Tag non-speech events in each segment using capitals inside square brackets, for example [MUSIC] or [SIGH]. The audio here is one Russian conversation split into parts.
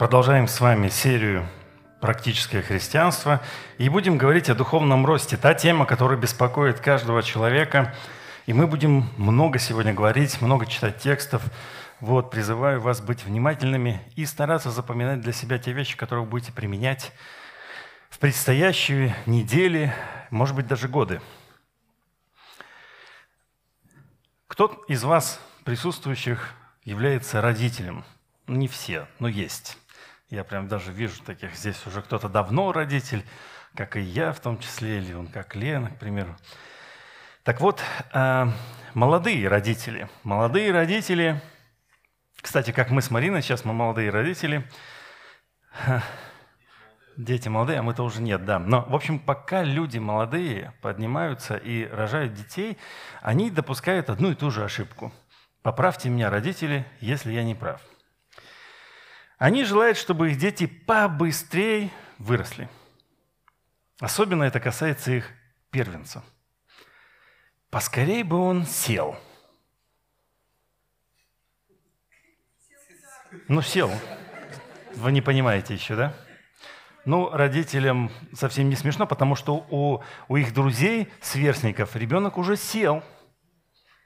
Продолжаем с вами серию «Практическое христианство» и будем говорить о духовном росте. Та тема, которая беспокоит каждого человека. И мы будем много сегодня говорить, много читать текстов. Вот, призываю вас быть внимательными и стараться запоминать для себя те вещи, которые вы будете применять в предстоящие недели, может быть, даже годы. Кто из вас, присутствующих, является родителем? Ну, не все, но есть. Я прям даже вижу таких, здесь уже кто-то давно родитель, как и я в том числе, или он как Лена, к примеру. Так вот, э, молодые родители. Молодые родители, кстати, как мы с Мариной, сейчас мы молодые родители. Дети молодые, а мы-то уже нет, да. Но, в общем, пока люди молодые поднимаются и рожают детей, они допускают одну и ту же ошибку. Поправьте меня, родители, если я не прав. Они желают, чтобы их дети побыстрее выросли. Особенно это касается их первенца. Поскорей бы он сел. Ну, сел. Вы не понимаете еще, да? Ну, родителям совсем не смешно, потому что у, у их друзей, сверстников, ребенок уже сел.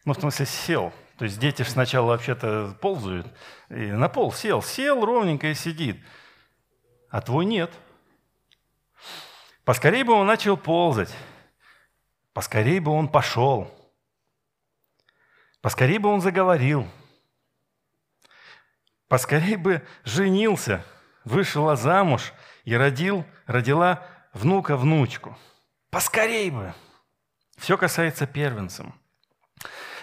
Ну, в смысле, сел – то есть дети сначала вообще-то ползают, и на пол сел, сел ровненько и сидит, а твой нет. Поскорей бы он начал ползать, поскорей бы он пошел, поскорей бы он заговорил, поскорей бы женился, вышла замуж и родил, родила внука-внучку. Поскорей бы. Все касается первенцам –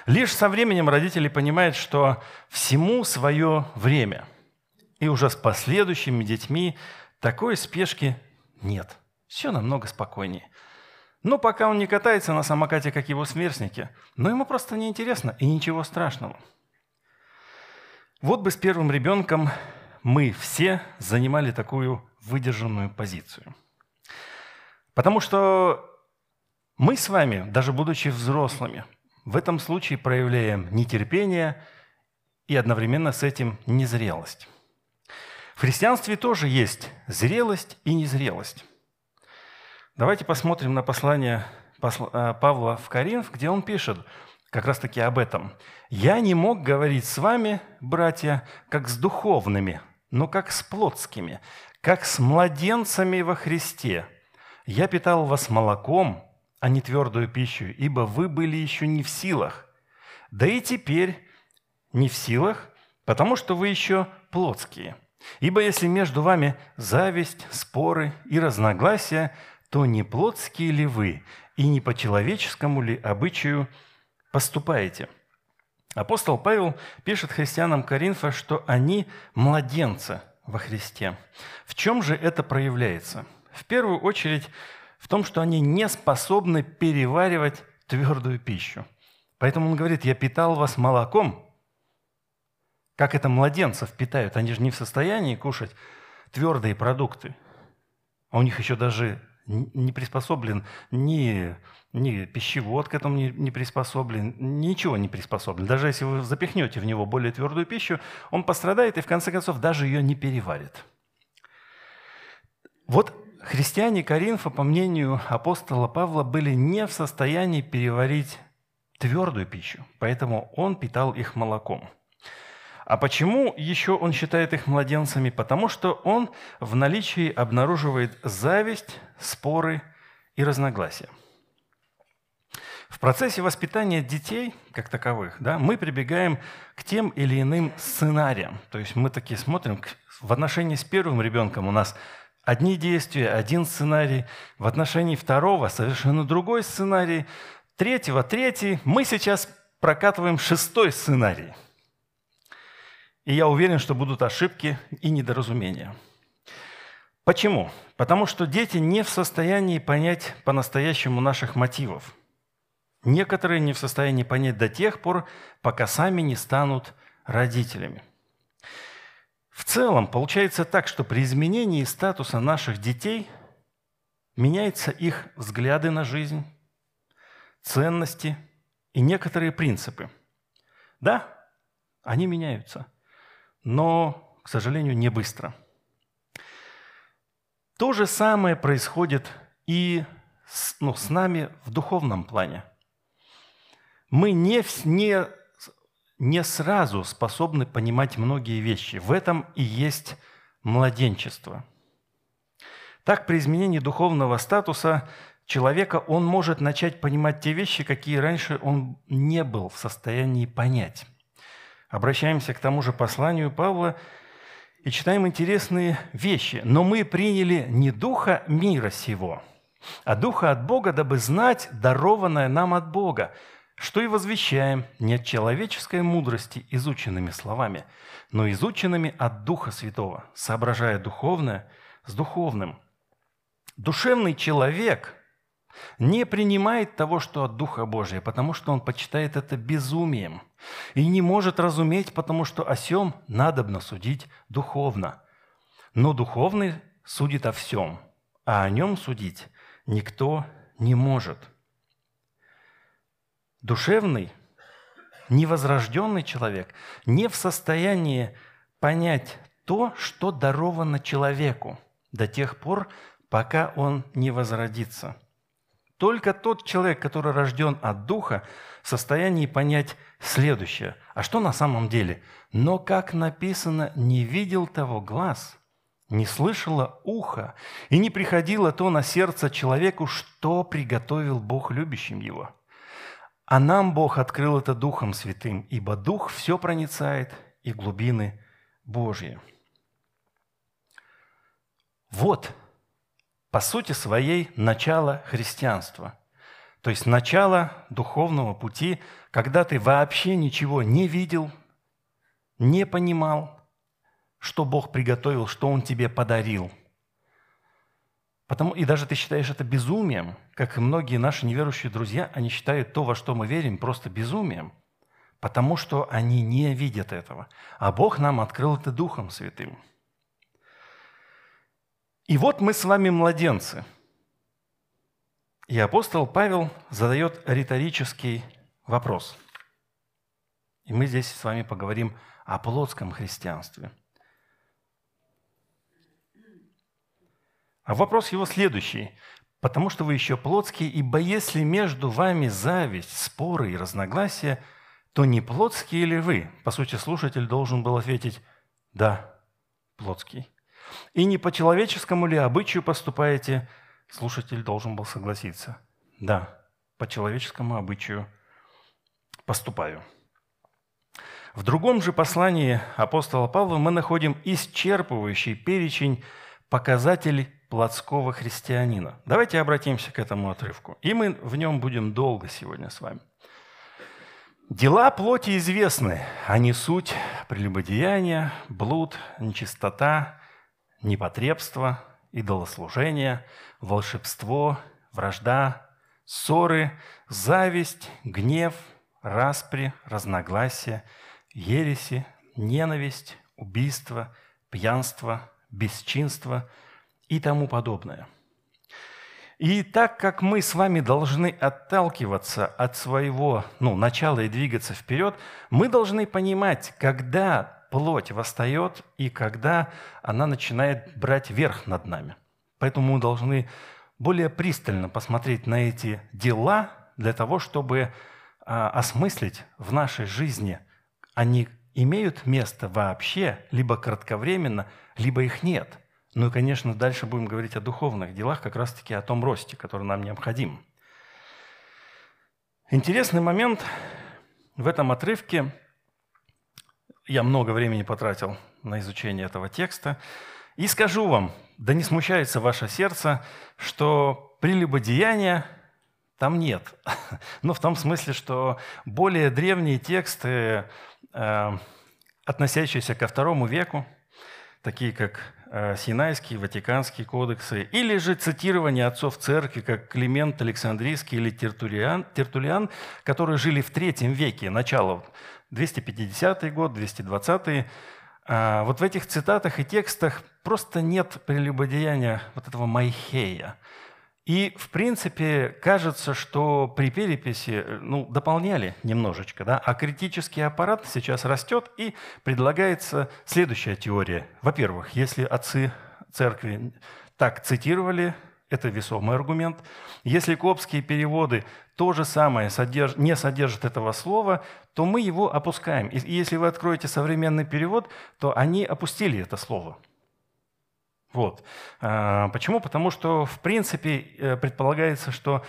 Лишь со временем родители понимают, что всему свое время. И уже с последующими детьми такой спешки нет. Все намного спокойнее. Но пока он не катается на самокате, как его сверстники, но ему просто неинтересно и ничего страшного. Вот бы с первым ребенком мы все занимали такую выдержанную позицию. Потому что мы с вами, даже будучи взрослыми, в этом случае проявляем нетерпение и одновременно с этим незрелость. В христианстве тоже есть зрелость и незрелость. Давайте посмотрим на послание э, Павла в Коринф, где он пишет как раз-таки об этом. «Я не мог говорить с вами, братья, как с духовными, но как с плотскими, как с младенцами во Христе. Я питал вас молоком, а не твердую пищу, ибо вы были еще не в силах. Да и теперь не в силах, потому что вы еще плотские. Ибо если между вами зависть, споры и разногласия, то не плотские ли вы и не по человеческому ли обычаю поступаете? Апостол Павел пишет христианам Коринфа, что они младенцы во Христе. В чем же это проявляется? В первую очередь в том, что они не способны переваривать твердую пищу. Поэтому он говорит, я питал вас молоком, как это младенцев питают. Они же не в состоянии кушать твердые продукты. А у них еще даже не приспособлен ни, ни пищевод к этому не, не приспособлен, ничего не приспособлен. Даже если вы запихнете в него более твердую пищу, он пострадает и в конце концов даже ее не переварит. Вот христиане Коринфа, по мнению апостола Павла, были не в состоянии переварить твердую пищу, поэтому он питал их молоком. А почему еще он считает их младенцами? Потому что он в наличии обнаруживает зависть, споры и разногласия. В процессе воспитания детей, как таковых, да, мы прибегаем к тем или иным сценариям. То есть мы такие смотрим, в отношении с первым ребенком у нас Одни действия, один сценарий, в отношении второго совершенно другой сценарий, третьего третий. Мы сейчас прокатываем шестой сценарий. И я уверен, что будут ошибки и недоразумения. Почему? Потому что дети не в состоянии понять по-настоящему наших мотивов. Некоторые не в состоянии понять до тех пор, пока сами не станут родителями. В целом получается так, что при изменении статуса наших детей меняются их взгляды на жизнь, ценности и некоторые принципы. Да, они меняются, но, к сожалению, не быстро. То же самое происходит и с, ну, с нами в духовном плане. Мы не, не, не сразу способны понимать многие вещи. В этом и есть младенчество. Так, при изменении духовного статуса человека он может начать понимать те вещи, какие раньше он не был в состоянии понять. Обращаемся к тому же посланию Павла и читаем интересные вещи. «Но мы приняли не духа мира сего, а духа от Бога, дабы знать дарованное нам от Бога, что и возвещаем не от человеческой мудрости изученными словами, но изученными от Духа Святого, соображая духовное с духовным. Душевный человек не принимает того, что от Духа Божия, потому что он почитает это безумием и не может разуметь, потому что о сем надобно судить духовно. Но духовный судит о всем, а о нем судить никто не может. Душевный, невозрожденный человек не в состоянии понять то, что даровано человеку до тех пор, пока он не возродится. Только тот человек, который рожден от Духа, в состоянии понять следующее. А что на самом деле? Но, как написано, не видел того глаз, не слышало ухо, и не приходило то на сердце человеку, что приготовил Бог любящим его – а нам Бог открыл это Духом Святым, ибо Дух все проницает и глубины Божьи. Вот, по сути своей, начало христианства. То есть начало духовного пути, когда ты вообще ничего не видел, не понимал, что Бог приготовил, что Он тебе подарил – Потому, и даже ты считаешь это безумием, как и многие наши неверующие друзья, они считают то, во что мы верим, просто безумием, потому что они не видят этого. А Бог нам открыл это Духом Святым. И вот мы с вами младенцы. И апостол Павел задает риторический вопрос. И мы здесь с вами поговорим о плотском христианстве – А вопрос его следующий. «Потому что вы еще плотские, ибо если между вами зависть, споры и разногласия, то не плотские ли вы?» По сути, слушатель должен был ответить «Да, плотский». «И не по человеческому ли обычаю поступаете?» Слушатель должен был согласиться «Да, по человеческому обычаю поступаю». В другом же послании апостола Павла мы находим исчерпывающий перечень показателей плотского христианина. Давайте обратимся к этому отрывку. И мы в нем будем долго сегодня с вами. Дела плоти известны, они суть прелюбодеяния, блуд, нечистота, непотребство, идолослужение, волшебство, вражда, ссоры, зависть, гнев, распри, разногласия, ереси, ненависть, убийство, пьянство, бесчинство – и тому подобное. И так как мы с вами должны отталкиваться от своего ну, начала и двигаться вперед, мы должны понимать, когда плоть восстает и когда она начинает брать верх над нами. Поэтому мы должны более пристально посмотреть на эти дела для того, чтобы а, осмыслить в нашей жизни, они имеют место вообще, либо кратковременно, либо их нет. Ну и, конечно, дальше будем говорить о духовных делах, как раз-таки о том росте, который нам необходим. Интересный момент в этом отрывке. Я много времени потратил на изучение этого текста. И скажу вам, да не смущается ваше сердце, что прелюбодеяния там нет. [LAUGHS] Но в том смысле, что более древние тексты, э, относящиеся ко второму веку, такие как Э, Синайские, Ватиканские кодексы, или же цитирование отцов церкви, как Климент Александрийский или Тертулиан, Тертулиан которые жили в третьем веке, начало 250 год, 220 а, Вот в этих цитатах и текстах просто нет прелюбодеяния вот этого майхея – и, в принципе, кажется, что при переписи э, ну, дополняли немножечко, да, а критический аппарат сейчас растет, и предлагается следующая теория. Во-первых, если отцы церкви так цитировали, это весомый аргумент. Если копские переводы то же самое содерж... не содержат этого слова, то мы его опускаем. И если вы откроете современный перевод, то они опустили это слово. Вот. А, почему? Потому что, в принципе, э, предполагается, что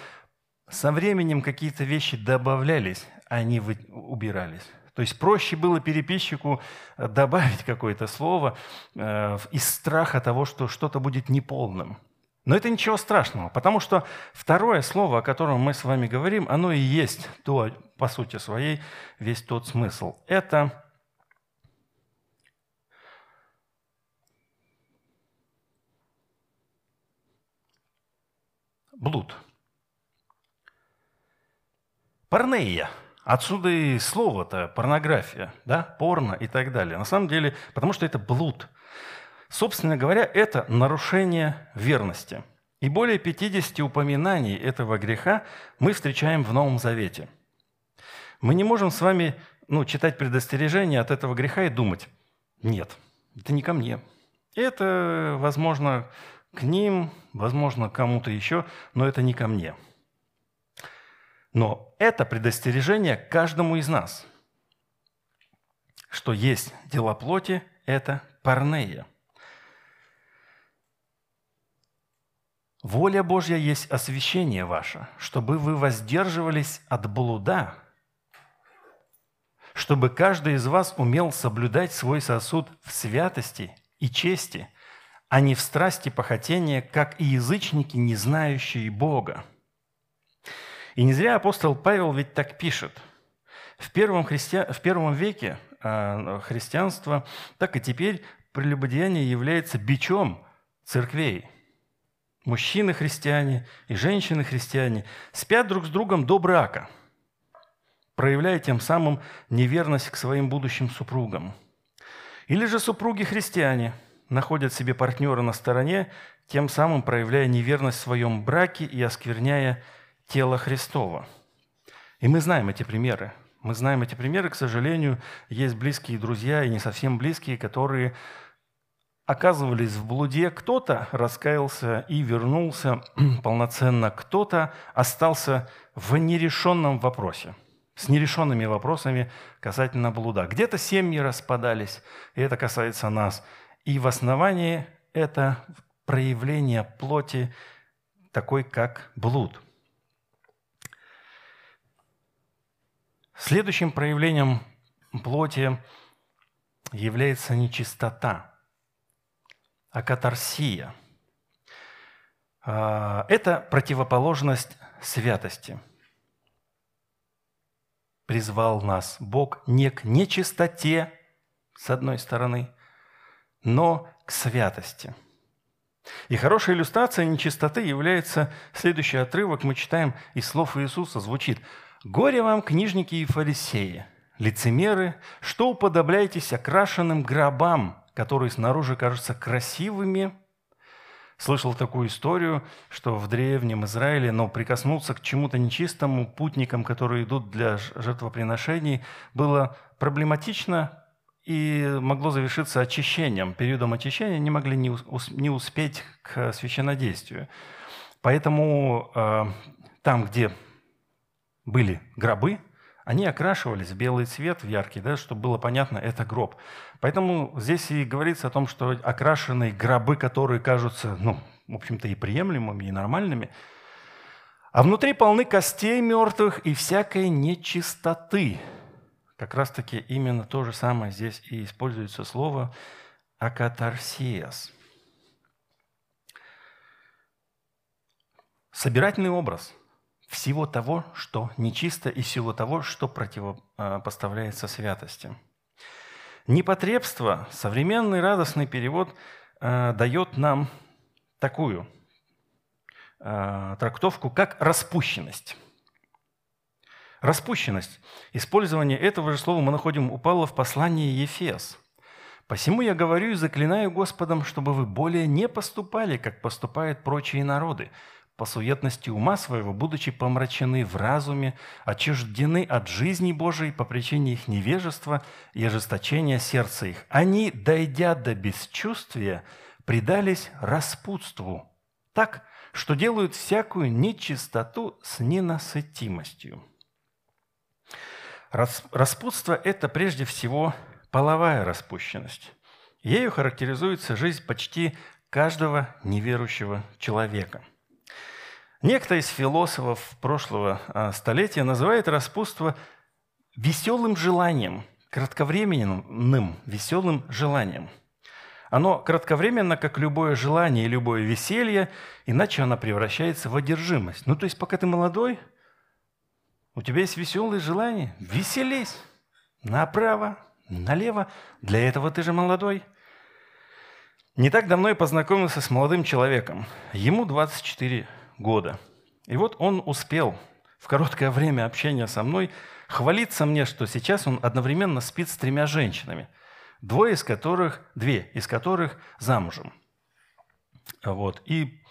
со временем какие-то вещи добавлялись, а они убирались. То есть проще было переписчику э, добавить [LAUGHS] какое-то слово э, из страха того, что что-то будет неполным. Но это ничего страшного, потому что второе слово, о котором мы с вами говорим, оно и есть то, по сути своей, весь тот смысл. Это блуд. Порнея. Отсюда и слово-то порнография, да, порно и так далее. На самом деле, потому что это блуд – Собственно говоря, это нарушение верности. И более 50 упоминаний этого греха мы встречаем в Новом Завете. Мы не можем с вами ну, читать предостережения от этого греха и думать, нет, это не ко мне. Это, возможно, к ним, возможно, кому-то еще, но это не ко мне. Но это предостережение каждому из нас, что есть дела плоти – это парнея. Воля Божья есть освящение ваше, чтобы вы воздерживались от блуда, чтобы каждый из вас умел соблюдать свой сосуд в святости и чести, а не в страсти похотения, как и язычники, не знающие Бога. И не зря апостол Павел ведь так пишет. В первом, христи... в первом веке э, христианства, так и теперь прелюбодеяние является бичом церквей – мужчины-христиане и женщины-христиане спят друг с другом до брака, проявляя тем самым неверность к своим будущим супругам. Или же супруги-христиане находят себе партнера на стороне, тем самым проявляя неверность в своем браке и оскверняя тело Христова. И мы знаем эти примеры. Мы знаем эти примеры, к сожалению, есть близкие друзья и не совсем близкие, которые оказывались в блуде, кто-то раскаялся и вернулся [CLEARS THROAT] полноценно, кто-то остался в нерешенном вопросе, с нерешенными вопросами касательно блуда. Где-то семьи распадались, и это касается нас. И в основании это проявление плоти такой, как блуд. Следующим проявлением плоти является нечистота – акатарсия. А, это противоположность святости. Призвал нас Бог не к нечистоте, с одной стороны, но к святости. И хорошая иллюстрация нечистоты является следующий отрывок. Мы читаем из слов Иисуса. Звучит «Горе вам, книжники и фарисеи, лицемеры, что уподобляетесь окрашенным гробам, которые снаружи кажутся красивыми. Слышал такую историю, что в древнем Израиле, но прикоснуться к чему-то нечистому путникам, которые идут для жертвоприношений, было проблематично и могло завершиться очищением. Периодом очищения не могли не успеть к священнодействию. Поэтому э, там, где были гробы, они окрашивались в белый цвет, в яркий, да, чтобы было понятно, это гроб. Поэтому здесь и говорится о том, что окрашенные гробы, которые кажутся, ну, в общем-то, и приемлемыми, и нормальными, а внутри полны костей мертвых и всякой нечистоты. Как раз-таки именно то же самое здесь и используется слово «акатарсиас». Собирательный образ – всего того, что нечисто, и всего того, что противопоставляется святости. Непотребство, современный радостный перевод, э, дает нам такую э, трактовку, как распущенность. Распущенность. Использование этого же слова мы находим у Павла в послании Ефес. «Посему я говорю и заклинаю Господом, чтобы вы более не поступали, как поступают прочие народы, по суетности ума своего, будучи помрачены в разуме, отчуждены от жизни Божией по причине их невежества и ожесточения сердца их. Они, дойдя до бесчувствия, предались распутству, так, что делают всякую нечистоту с ненасытимостью. Распутство – это прежде всего половая распущенность. Ею характеризуется жизнь почти каждого неверующего человека. Некто из философов прошлого а, столетия называет распутство веселым желанием, кратковременным веселым желанием. Оно кратковременно, как любое желание и любое веселье, иначе оно превращается в одержимость. Ну, то есть, пока ты молодой, у тебя есть веселые желания, веселись направо, налево. Для этого ты же молодой. Не так давно я познакомился с молодым человеком. Ему 24 года. И вот он успел в короткое время общения со мной хвалиться мне, что сейчас он одновременно спит с тремя женщинами, двое из которых, две из которых замужем. Вот. И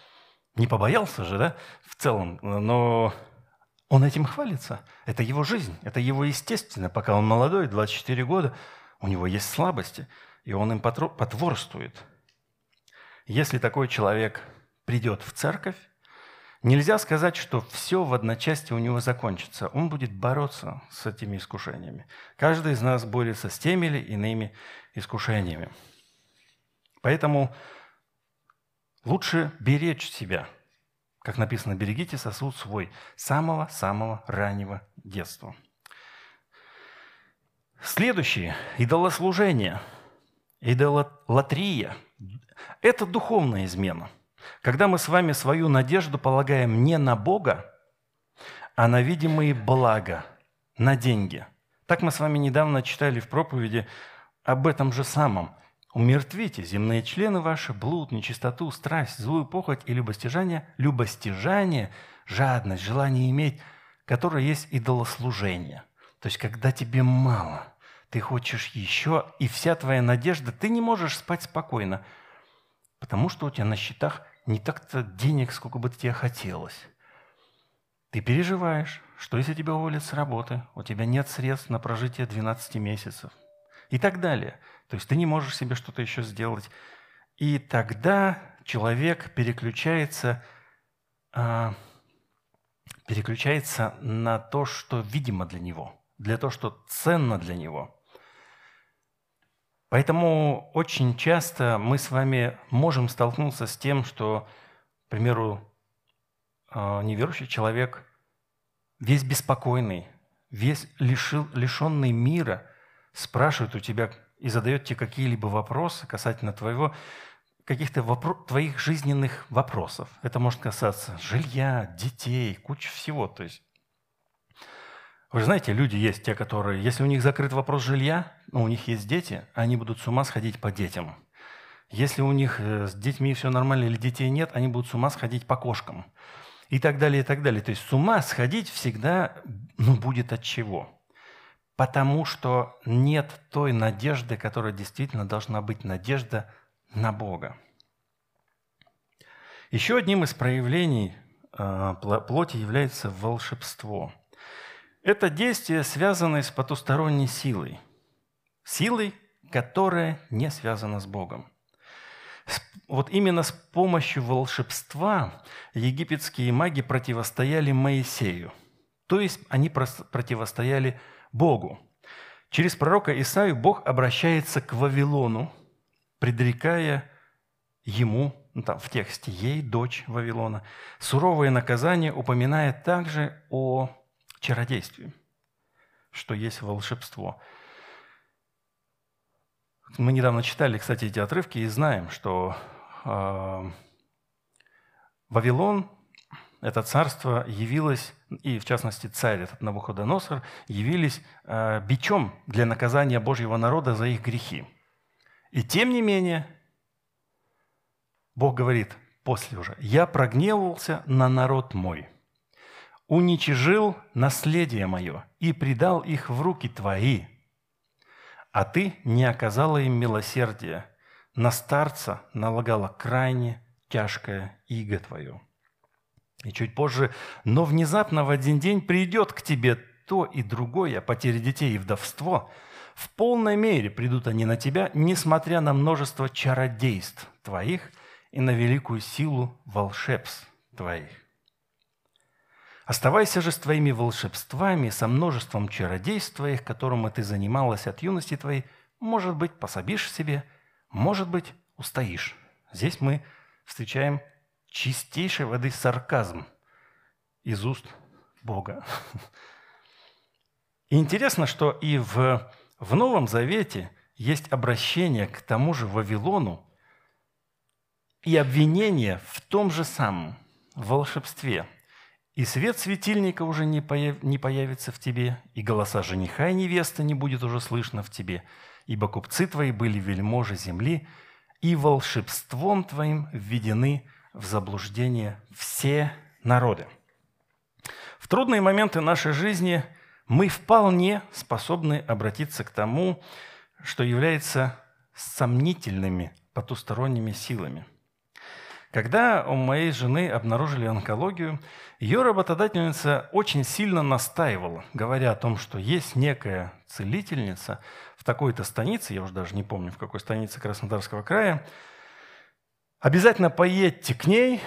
не побоялся же, да, в целом, но он этим хвалится. Это его жизнь, это его естественно. Пока он молодой, 24 года, у него есть слабости, и он им потворствует. Если такой человек придет в церковь, нельзя сказать, что все в одночасье у него закончится. Он будет бороться с этими искушениями. Каждый из нас борется с теми или иными искушениями. Поэтому лучше беречь себя – как написано, берегите сосуд свой самого-самого раннего детства. Следующее – идолослужение, идолатрия. Это духовная измена. Когда мы с вами свою надежду полагаем не на Бога, а на видимые блага, на деньги. Так мы с вами недавно читали в проповеди об этом же самом. Умертвите земные члены ваши, блуд, нечистоту, страсть, злую похоть и любостяжание, любостяжание, жадность, желание иметь, которое есть идолослужение. То есть, когда тебе мало, ты хочешь еще, и вся твоя надежда, ты не можешь спать спокойно, потому что у тебя на счетах не так-то денег, сколько бы тебе хотелось. Ты переживаешь, что если тебя уволят с работы, у тебя нет средств на прожитие 12 месяцев и так далее – то есть ты не можешь себе что-то еще сделать. И тогда человек переключается, а, переключается на то, что видимо для него, для того, что ценно для него. Поэтому очень часто мы с вами можем столкнуться с тем, что, к примеру, а, неверующий человек весь беспокойный, весь лишил, лишенный мира, спрашивает у тебя, и задает тебе какие-либо вопросы касательно твоего, каких-то вопро- твоих жизненных вопросов. Это может касаться жилья, детей, куча всего. То есть, вы же знаете, люди есть те, которые, если у них закрыт вопрос жилья, но у них есть дети, они будут с ума сходить по детям. Если у них э, с детьми все нормально или детей нет, они будут с ума сходить по кошкам. И так далее, и так далее. То есть с ума сходить всегда ну, будет от чего потому что нет той надежды, которая действительно должна быть надежда на Бога. Еще одним из проявлений а, плоти является волшебство. Это действие, связанное с потусторонней силой. Силой, которая не связана с Богом. Вот именно с помощью волшебства египетские маги противостояли Моисею. То есть они противостояли Богу. Через пророка Исаию Бог обращается к Вавилону, предрекая ему, ну, там в тексте ей, дочь Вавилона, суровое наказание, упоминая также о чародействе, что есть волшебство. Мы недавно читали, кстати, эти отрывки и знаем, что э, Вавилон это царство явилось, и в частности царь этот Навуходоносор, явились э, бичом для наказания Божьего народа за их грехи. И тем не менее, Бог говорит после уже, «Я прогневался на народ мой, уничижил наследие мое и предал их в руки твои, а ты не оказала им милосердия, на старца налагала крайне тяжкое иго твое». И чуть позже, но внезапно в один день придет к тебе то и другое, потеря детей и вдовство, В полной мере придут они на тебя, несмотря на множество чародейств твоих и на великую силу волшебств твоих. Оставайся же с твоими волшебствами, со множеством чародейств твоих, которым ты занималась от юности твоей, может быть, пособишь себе, может быть, устоишь. Здесь мы встречаем чистейшей воды сарказм из уст Бога. [LAUGHS] И интересно, что и в, в Новом Завете есть обращение к тому же Вавилону и обвинение в том же самом волшебстве – и свет светильника уже не, появ... не появится в тебе, и голоса жениха и невесты не будет уже слышно в тебе, ибо купцы твои были вельможи земли, и волшебством твоим введены в заблуждение все народы. В трудные моменты нашей жизни мы вполне способны обратиться к тому, что является сомнительными потусторонними силами. Когда у моей жены обнаружили онкологию, ее работодательница очень сильно настаивала, говоря о том, что есть некая целительница в такой-то станице, я уже даже не помню, в какой станице Краснодарского края, обязательно поедьте к ней,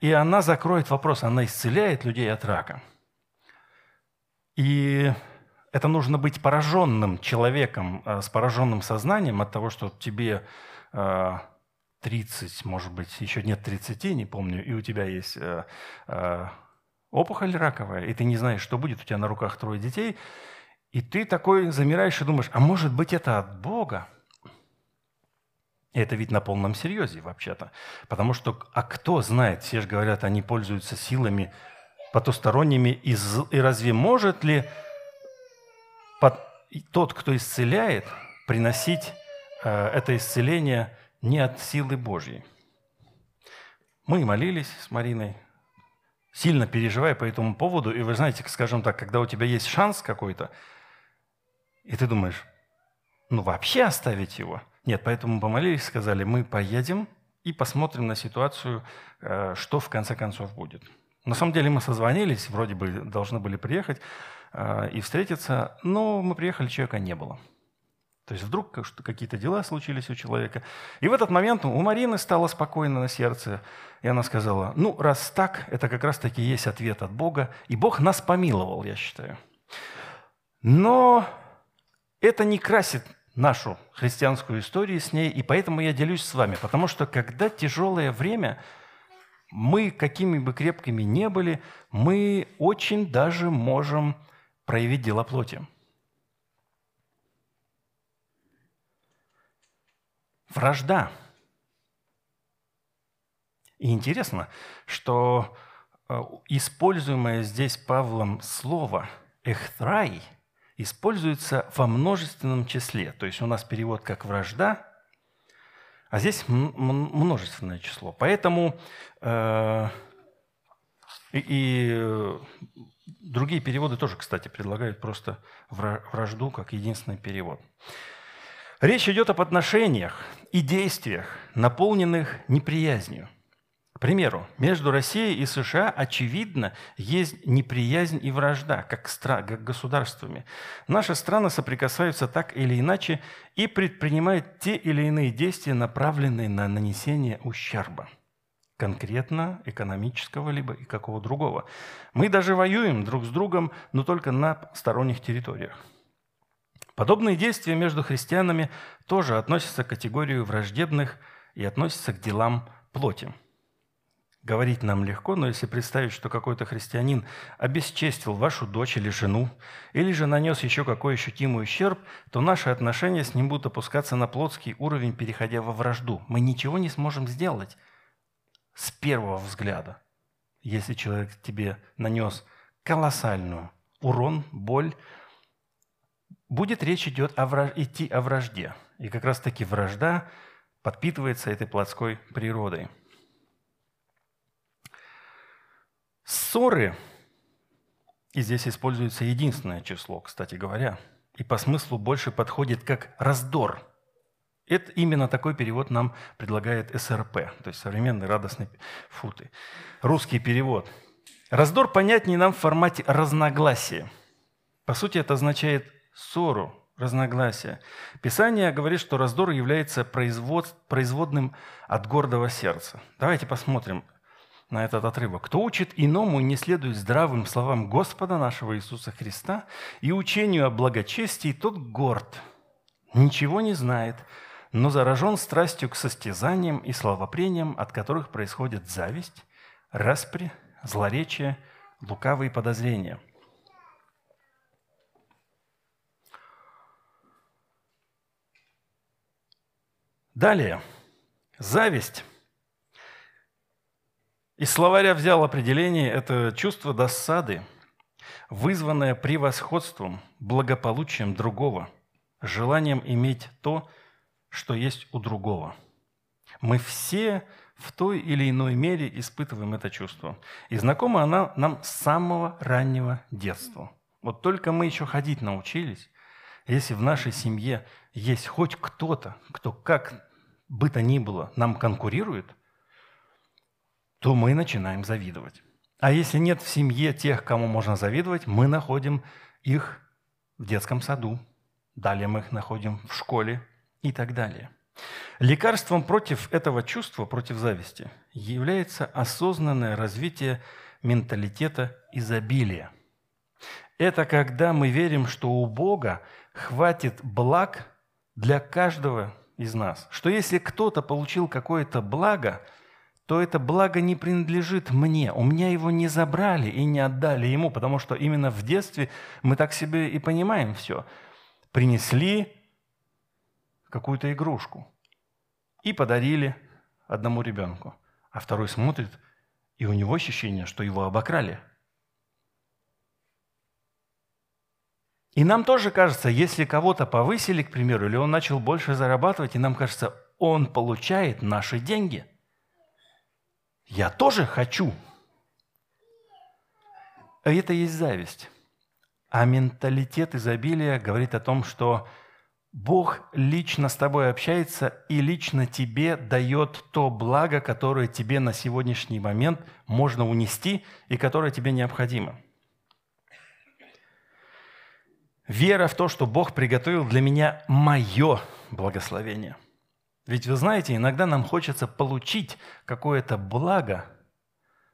и она закроет вопрос, она исцеляет людей от рака. И это нужно быть пораженным человеком, э, с пораженным сознанием от того, что тебе э, 30, может быть, еще нет 30, не помню, и у тебя есть э, опухоль раковая, и ты не знаешь, что будет, у тебя на руках трое детей, и ты такой замираешь и думаешь, а может быть, это от Бога? Это ведь на полном серьезе вообще-то. Потому что, а кто знает, все же говорят, они пользуются силами потусторонними, и, и разве может ли под, тот, кто исцеляет, приносить э, это исцеление – не от силы Божьей. Мы молились с Мариной, сильно переживая по этому поводу. И вы знаете, скажем так, когда у тебя есть шанс какой-то, и ты думаешь, ну вообще оставить его? Нет, поэтому помолились, сказали, мы поедем и посмотрим на ситуацию, э, что в конце концов будет. На самом деле мы созвонились, вроде бы должны были приехать э, и встретиться, но мы приехали, человека не было. То есть вдруг какие-то дела случились у человека. И в этот момент у Марины стало спокойно на сердце. И она сказала, ну, раз так, это как раз-таки есть ответ от Бога. И Бог нас помиловал, я считаю. Но это не красит нашу христианскую историю с ней, и поэтому я делюсь с вами. Потому что когда тяжелое время, мы, какими бы крепкими не были, мы очень даже можем проявить дела плоти. вражда. И интересно, что э, используемое здесь Павлом слово «эхтрай» используется во множественном числе. То есть у нас перевод как «вражда», а здесь множественное число. Поэтому э, и, и э, другие переводы тоже, кстати, предлагают просто вражду как единственный перевод. Речь идет об отношениях и действиях, наполненных неприязнью. Примеру, между Россией и США, очевидно, есть неприязнь и вражда, как, как государствами. Наши страны соприкасаются так или иначе и предпринимают те или иные действия, направленные на нанесение ущерба конкретно экономического либо и какого другого. Мы даже воюем друг с другом, но только на сторонних территориях. Подобные действия между христианами тоже относятся к категорию враждебных и относятся к делам плоти. Говорить нам легко, но если представить, что какой-то христианин обесчестил вашу дочь или жену, или же нанес еще какой ощутимый ущерб, то наши отношения с ним будут опускаться на плотский уровень, переходя во вражду. Мы ничего не сможем сделать с первого взгляда, если человек тебе нанес колоссальную урон, боль, будет речь идет о враж... идти о вражде. И как раз-таки вражда подпитывается этой плотской природой. Ссоры, и здесь используется единственное число, кстати говоря, и по смыслу больше подходит как раздор. Это именно такой перевод нам предлагает СРП, то есть современный радостный футы. Русский перевод. Раздор понятнее нам в формате разногласия. По сути, это означает ссору, разногласия. Писание говорит, что раздор является производ, производным от гордого сердца. Давайте посмотрим на этот отрывок. «Кто учит иному и не следует здравым словам Господа нашего Иисуса Христа и учению о благочестии, тот горд, ничего не знает, но заражен страстью к состязаниям и словопрениям, от которых происходит зависть, распри, злоречие, лукавые подозрения». Далее. Зависть. Из словаря взял определение – это чувство досады, вызванное превосходством, благополучием другого, желанием иметь то, что есть у другого. Мы все в той или иной мере испытываем это чувство. И знакома она нам с самого раннего детства. Вот только мы еще ходить научились, если в нашей семье есть хоть кто-то, кто как бы то ни было нам конкурирует, то мы начинаем завидовать. А если нет в семье тех, кому можно завидовать, мы находим их в детском саду, далее мы их находим в школе и так далее. Лекарством против этого чувства, против зависти, является осознанное развитие менталитета изобилия. Это когда мы верим, что у Бога хватит благ для каждого из нас. Что если кто-то получил какое-то благо, то это благо не принадлежит мне. У меня его не забрали и не отдали ему, потому что именно в детстве мы так себе и понимаем все. Принесли какую-то игрушку и подарили одному ребенку, а второй смотрит, и у него ощущение, что его обокрали – И нам тоже кажется, если кого-то повысили, к примеру, или он начал больше зарабатывать, и нам кажется, он получает наши деньги. Я тоже хочу. Это есть зависть. А менталитет изобилия говорит о том, что Бог лично с тобой общается и лично тебе дает то благо, которое тебе на сегодняшний момент можно унести и которое тебе необходимо – Вера в то, что Бог приготовил для меня мое благословение. Ведь вы знаете, иногда нам хочется получить какое-то благо,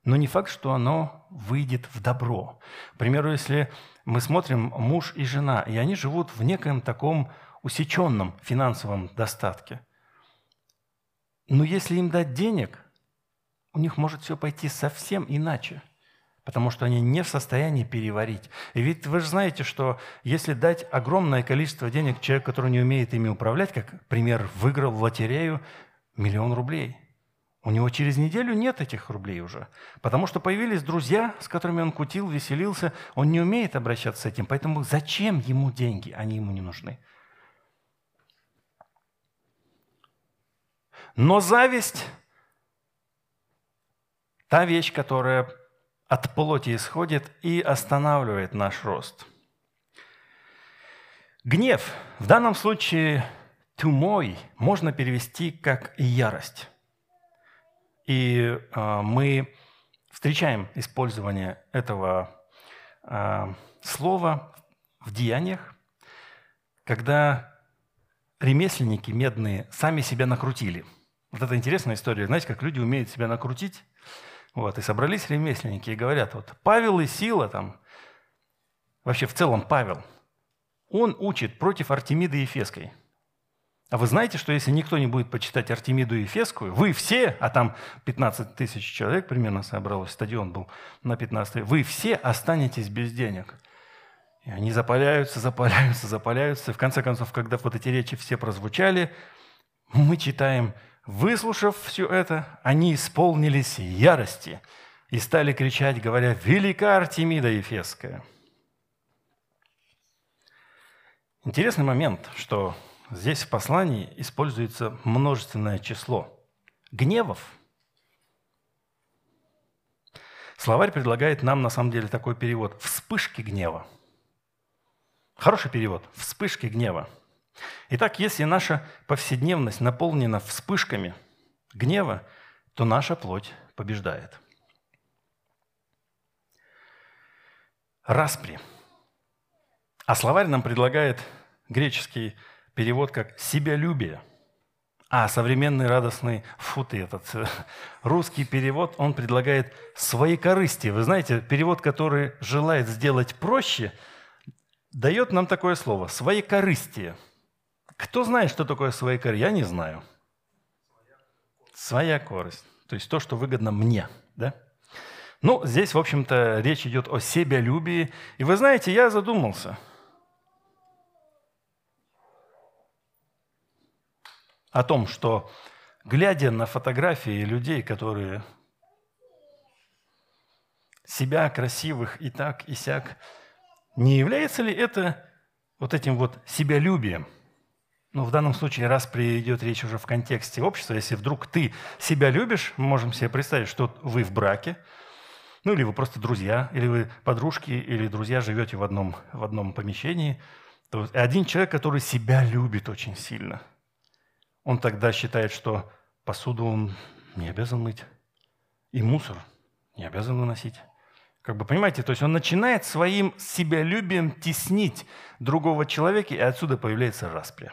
но не факт, что оно выйдет в добро. К примеру, если мы смотрим муж и жена, и они живут в некоем таком усеченном финансовом достатке. Но если им дать денег, у них может все пойти совсем иначе – потому что они не в состоянии переварить. И ведь вы же знаете, что если дать огромное количество денег человеку, который не умеет ими управлять, как, пример, выиграл в лотерею миллион рублей, у него через неделю нет этих рублей уже, потому что появились друзья, с которыми он кутил, веселился, он не умеет обращаться с этим, поэтому зачем ему деньги, они ему не нужны. Но зависть – та вещь, которая от плоти исходит и останавливает наш рост. Гнев, в данном случае тумой, можно перевести как ярость. И э, мы встречаем использование этого э, слова в деяниях, когда ремесленники медные сами себя накрутили. Вот это интересная история. Знаете, как люди умеют себя накрутить? Вот, и собрались ремесленники и говорят, вот Павел и Сила там, вообще в целом Павел, он учит против Артемиды Ефеской. А вы знаете, что если никто не будет почитать Артемиду Ефесскую, вы все, а там 15 тысяч человек примерно собралось, стадион был на 15 вы все останетесь без денег. И они запаляются, запаляются, запаляются. И в конце концов, когда вот эти речи все прозвучали, мы читаем – Выслушав все это, они исполнились ярости и стали кричать, говоря, «Велика Артемида Ефесская!» Интересный момент, что здесь в послании используется множественное число гневов. Словарь предлагает нам на самом деле такой перевод – «вспышки гнева». Хороший перевод – «вспышки гнева». Итак, если наша повседневность наполнена вспышками гнева, то наша плоть побеждает. Распри. А словарь нам предлагает греческий перевод как «себялюбие». А современный радостный, фу ты, этот э, русский перевод, он предлагает свои корысти. Вы знаете, перевод, который желает сделать проще, дает нам такое слово – свои корысти. Кто знает, что такое свои корысти? Я не знаю. Своя корость. То есть то, что выгодно мне. Да? Ну, здесь, в общем-то, речь идет о себялюбии. И вы знаете, я задумался – о том, что глядя на фотографии людей, которые себя красивых и так, и сяк, не является ли это вот этим вот себялюбием? Ну, в данном случае, раз придет речь уже в контексте общества, если вдруг ты себя любишь, мы можем себе представить, что вы в браке, ну, или вы просто друзья, или вы подружки, или друзья живете в одном, в одном помещении. То один человек, который себя любит очень сильно – он тогда считает, что посуду он не обязан мыть, и мусор не обязан выносить. Как бы понимаете, то есть он начинает своим себялюбием теснить другого человека, и отсюда появляется распря.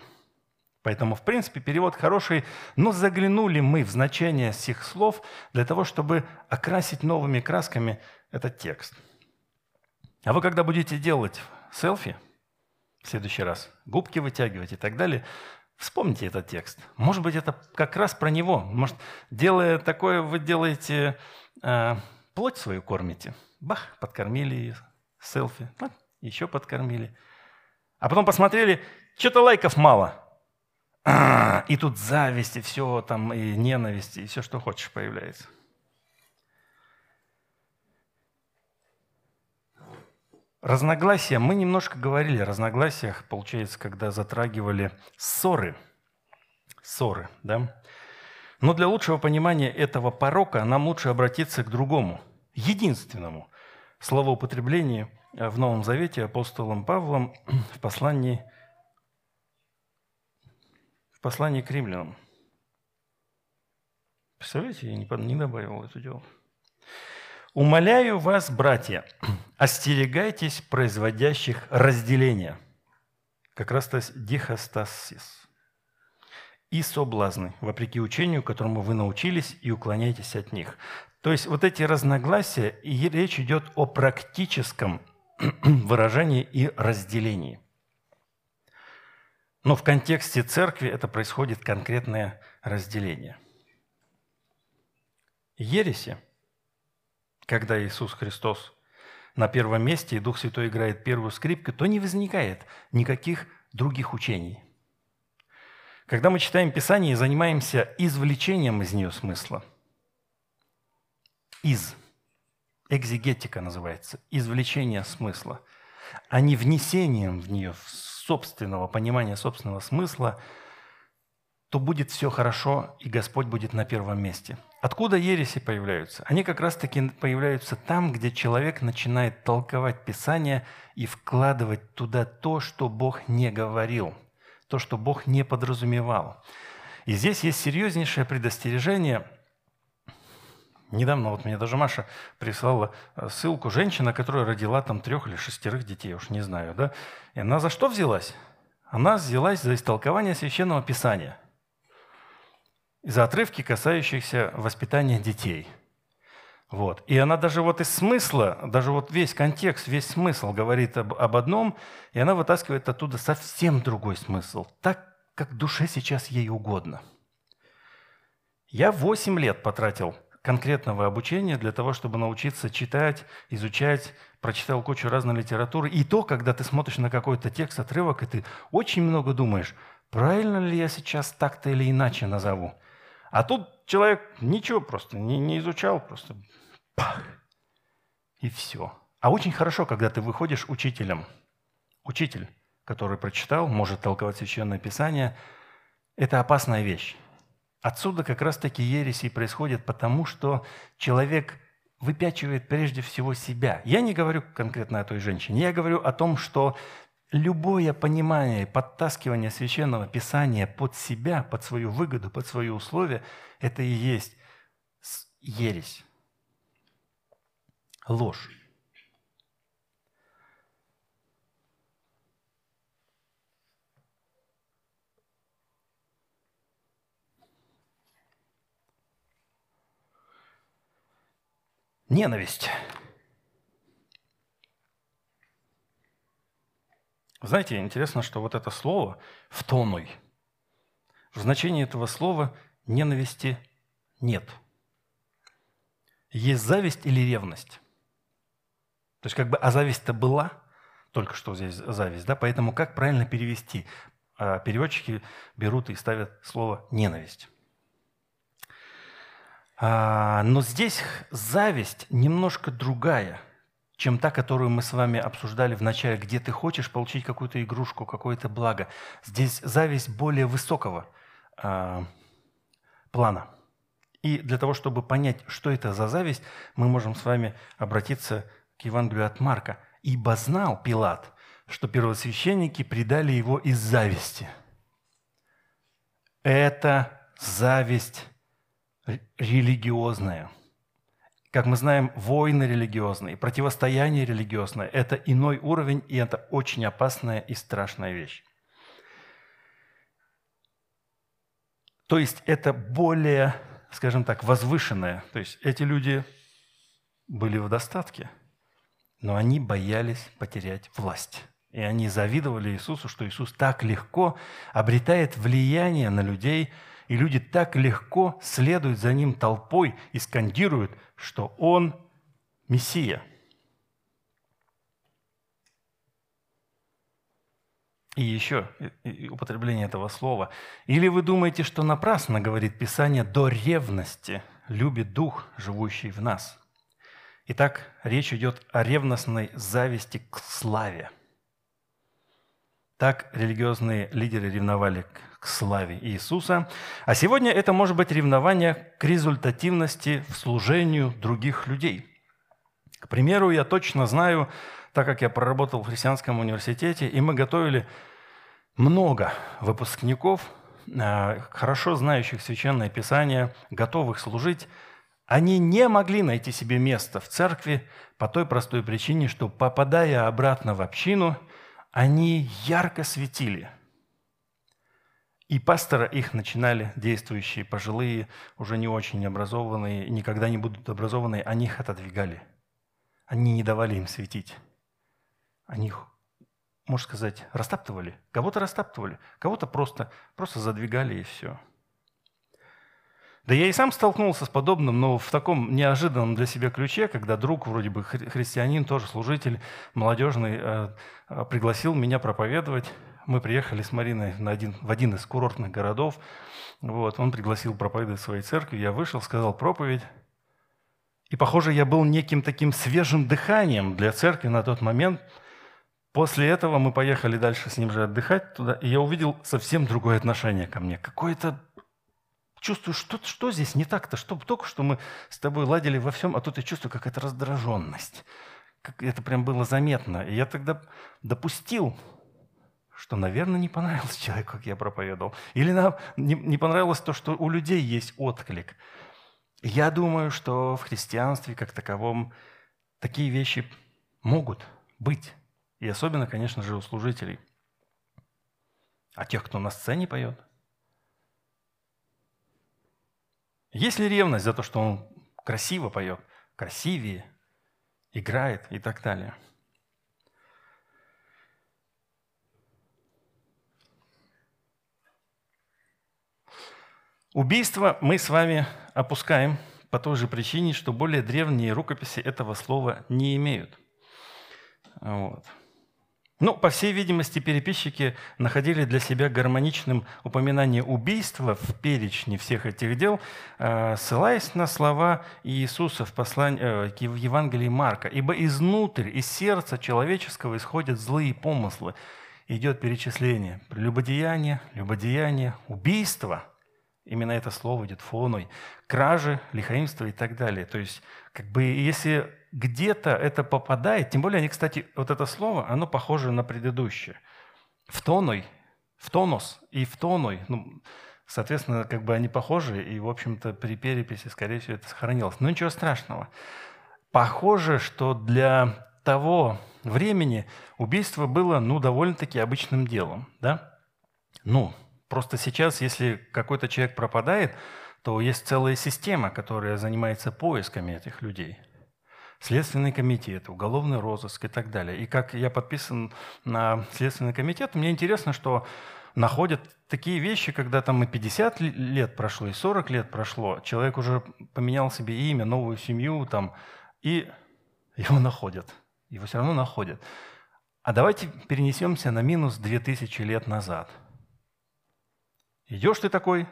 Поэтому, в принципе, перевод хороший, но заглянули мы в значение всех слов для того, чтобы окрасить новыми красками этот текст. А вы, когда будете делать селфи в следующий раз, губки вытягивать и так далее, Вспомните этот текст. Может быть, это как раз про него. Может, делая такое, вы делаете э, плоть свою кормите. Бах, подкормили селфи. Ну, еще подкормили. А потом посмотрели, что-то лайков мало. А, и тут зависть, и все там, и ненависть, и все, что хочешь, появляется. Разногласия. Мы немножко говорили о разногласиях, получается, когда затрагивали ссоры. Ссоры, да? Но для лучшего понимания этого порока нам лучше обратиться к другому, единственному словоупотреблению в Новом Завете апостолом Павлом в послании, послании к римлянам. Представляете, я не, добавил это дело. Умоляю вас, братья, [CLEARS THROAT] остерегайтесь производящих разделения, как раз то дихостасис, и соблазны, вопреки учению, которому вы научились, и уклоняйтесь от них. То есть вот эти разногласия, и речь идет о практическом [CLEARS THROAT] выражении и разделении. Но в контексте церкви это происходит конкретное разделение. Ереси – когда Иисус Христос на первом месте и Дух Святой играет первую скрипку, то не возникает никаких других учений. Когда мы читаем Писание и занимаемся извлечением из нее смысла, из, экзегетика называется, извлечение смысла, а не внесением в нее собственного понимания собственного смысла – то будет все хорошо, и Господь будет на первом месте. Откуда ереси появляются? Они как раз-таки появляются там, где человек начинает толковать Писание и вкладывать туда то, что Бог не говорил, то, что Бог не подразумевал. И здесь есть серьезнейшее предостережение. Недавно вот мне даже Маша прислала э, ссылку. Женщина, которая родила там трех или шестерых детей, уж не знаю, да? И она за что взялась? Она взялась за истолкование Священного Писания – за отрывки, касающихся воспитания детей. Вот. И она даже вот из смысла, даже вот весь контекст, весь смысл говорит об, об одном, и она вытаскивает оттуда совсем другой смысл, так, как душе сейчас ей угодно. Я 8 лет потратил конкретного обучения для того, чтобы научиться читать, изучать, прочитал кучу разной литературы. И то, когда ты смотришь на какой-то текст, отрывок, и ты очень много думаешь, правильно ли я сейчас так-то или иначе назову. А тут человек ничего просто не, не изучал, просто пах, и все. А очень хорошо, когда ты выходишь учителем. Учитель, который прочитал, может толковать Священное Писание, это опасная вещь. Отсюда как раз-таки ереси происходят, потому что человек выпячивает прежде всего себя. Я не говорю конкретно о той женщине, я говорю о том, что любое понимание, подтаскивание священного писания под себя, под свою выгоду, под свои условия, это и есть ересь, ложь. Ненависть. Знаете, интересно, что вот это слово «втонуй», в значении этого слова ненависти нет. Есть зависть или ревность. То есть как бы, а зависть-то была, только что здесь зависть, да, поэтому как правильно перевести? А переводчики берут и ставят слово «ненависть». А, но здесь зависть немножко другая, чем та, которую мы с вами обсуждали в начале, где ты хочешь получить какую-то игрушку, какое-то благо. Здесь зависть более высокого а, плана. И для того, чтобы понять, что это за зависть, мы можем с вами обратиться к Евангелию от Марка. «Ибо знал Пилат, что первосвященники предали его из зависти». Это зависть религиозная. Как мы знаем, войны религиозные, противостояние религиозное – это иной уровень, и это очень опасная и страшная вещь. То есть это более, скажем так, возвышенное. То есть эти люди были в достатке – но они боялись потерять власть. И они завидовали Иисусу, что Иисус так легко обретает влияние на людей, и люди так легко следуют за Ним толпой и скандируют, что Он Мессия. И еще употребление этого слова. Или вы думаете, что напрасно, говорит Писание, до ревности любит Дух, живущий в нас – Итак, речь идет о ревностной зависти к славе. Так религиозные лидеры ревновали к славе Иисуса. А сегодня это может быть ревнование к результативности в служению других людей. К примеру, я точно знаю, так как я проработал в христианском университете, и мы готовили много выпускников, э, хорошо знающих Священное Писание, готовых служить они не могли найти себе место в церкви по той простой причине, что, попадая обратно в общину, они ярко светили. И пастора их начинали действующие, пожилые, уже не очень образованные, никогда не будут образованные, они их отодвигали. Они не давали им светить. Они их, можно сказать, растаптывали. Кого-то растаптывали, кого-то просто, просто задвигали и все. Да я и сам столкнулся с подобным, но в таком неожиданном для себя ключе, когда друг, вроде бы христианин, тоже служитель молодежный, э, э, пригласил меня проповедовать. Мы приехали с Мариной на один, в один из курортных городов. Вот, он пригласил проповедовать в своей церкви. Я вышел, сказал проповедь. И, похоже, я был неким таким свежим дыханием для церкви на тот момент. После этого мы поехали дальше с ним же отдыхать туда, и я увидел совсем другое отношение ко мне. Какое-то чувствую, что, что здесь не так-то, что только что мы с тобой ладили во всем, а тут я чувствую какая-то раздраженность. Как это прям было заметно. И я тогда допустил, что, наверное, не понравилось человеку, как я проповедовал. Или нам не, не понравилось то, что у людей есть отклик. Я думаю, что в христианстве как таковом такие вещи могут быть. И особенно, конечно же, у служителей. А тех, кто на сцене поет – Есть ли ревность за то, что он красиво поет, красивее, играет и так далее? Убийство мы с вами опускаем по той же причине, что более древние рукописи этого слова не имеют. Вот. Ну, по всей видимости, переписчики находили для себя гармоничным упоминание убийства в перечне всех этих дел, э, ссылаясь на слова Иисуса в, послании, э, в Евангелии Марка. «Ибо изнутрь, из сердца человеческого исходят злые помыслы». Идет перечисление. Прелюбодеяние, любодеяние, убийство. Именно это слово идет фоной. Кражи, лихаимство и так далее. То есть, как бы, если где-то это попадает, тем более они, кстати, вот это слово, оно похоже на предыдущее. В тоной, в тонус и в тоной, ну, соответственно, как бы они похожи, и, в общем-то, при переписи, скорее всего, это сохранилось. Но ничего страшного. Похоже, что для того времени убийство было, ну, довольно-таки обычным делом, да? Ну, просто сейчас, если какой-то человек пропадает, то есть целая система, которая занимается поисками этих людей – Следственный комитет, уголовный розыск и так далее. И как я подписан на Следственный комитет, мне интересно, что находят такие вещи, когда там и 50 лет прошло, и 40 лет прошло, человек уже поменял себе имя, новую семью, там, и его находят. Его все равно находят. А давайте перенесемся на минус 2000 лет назад. Идешь ты такой,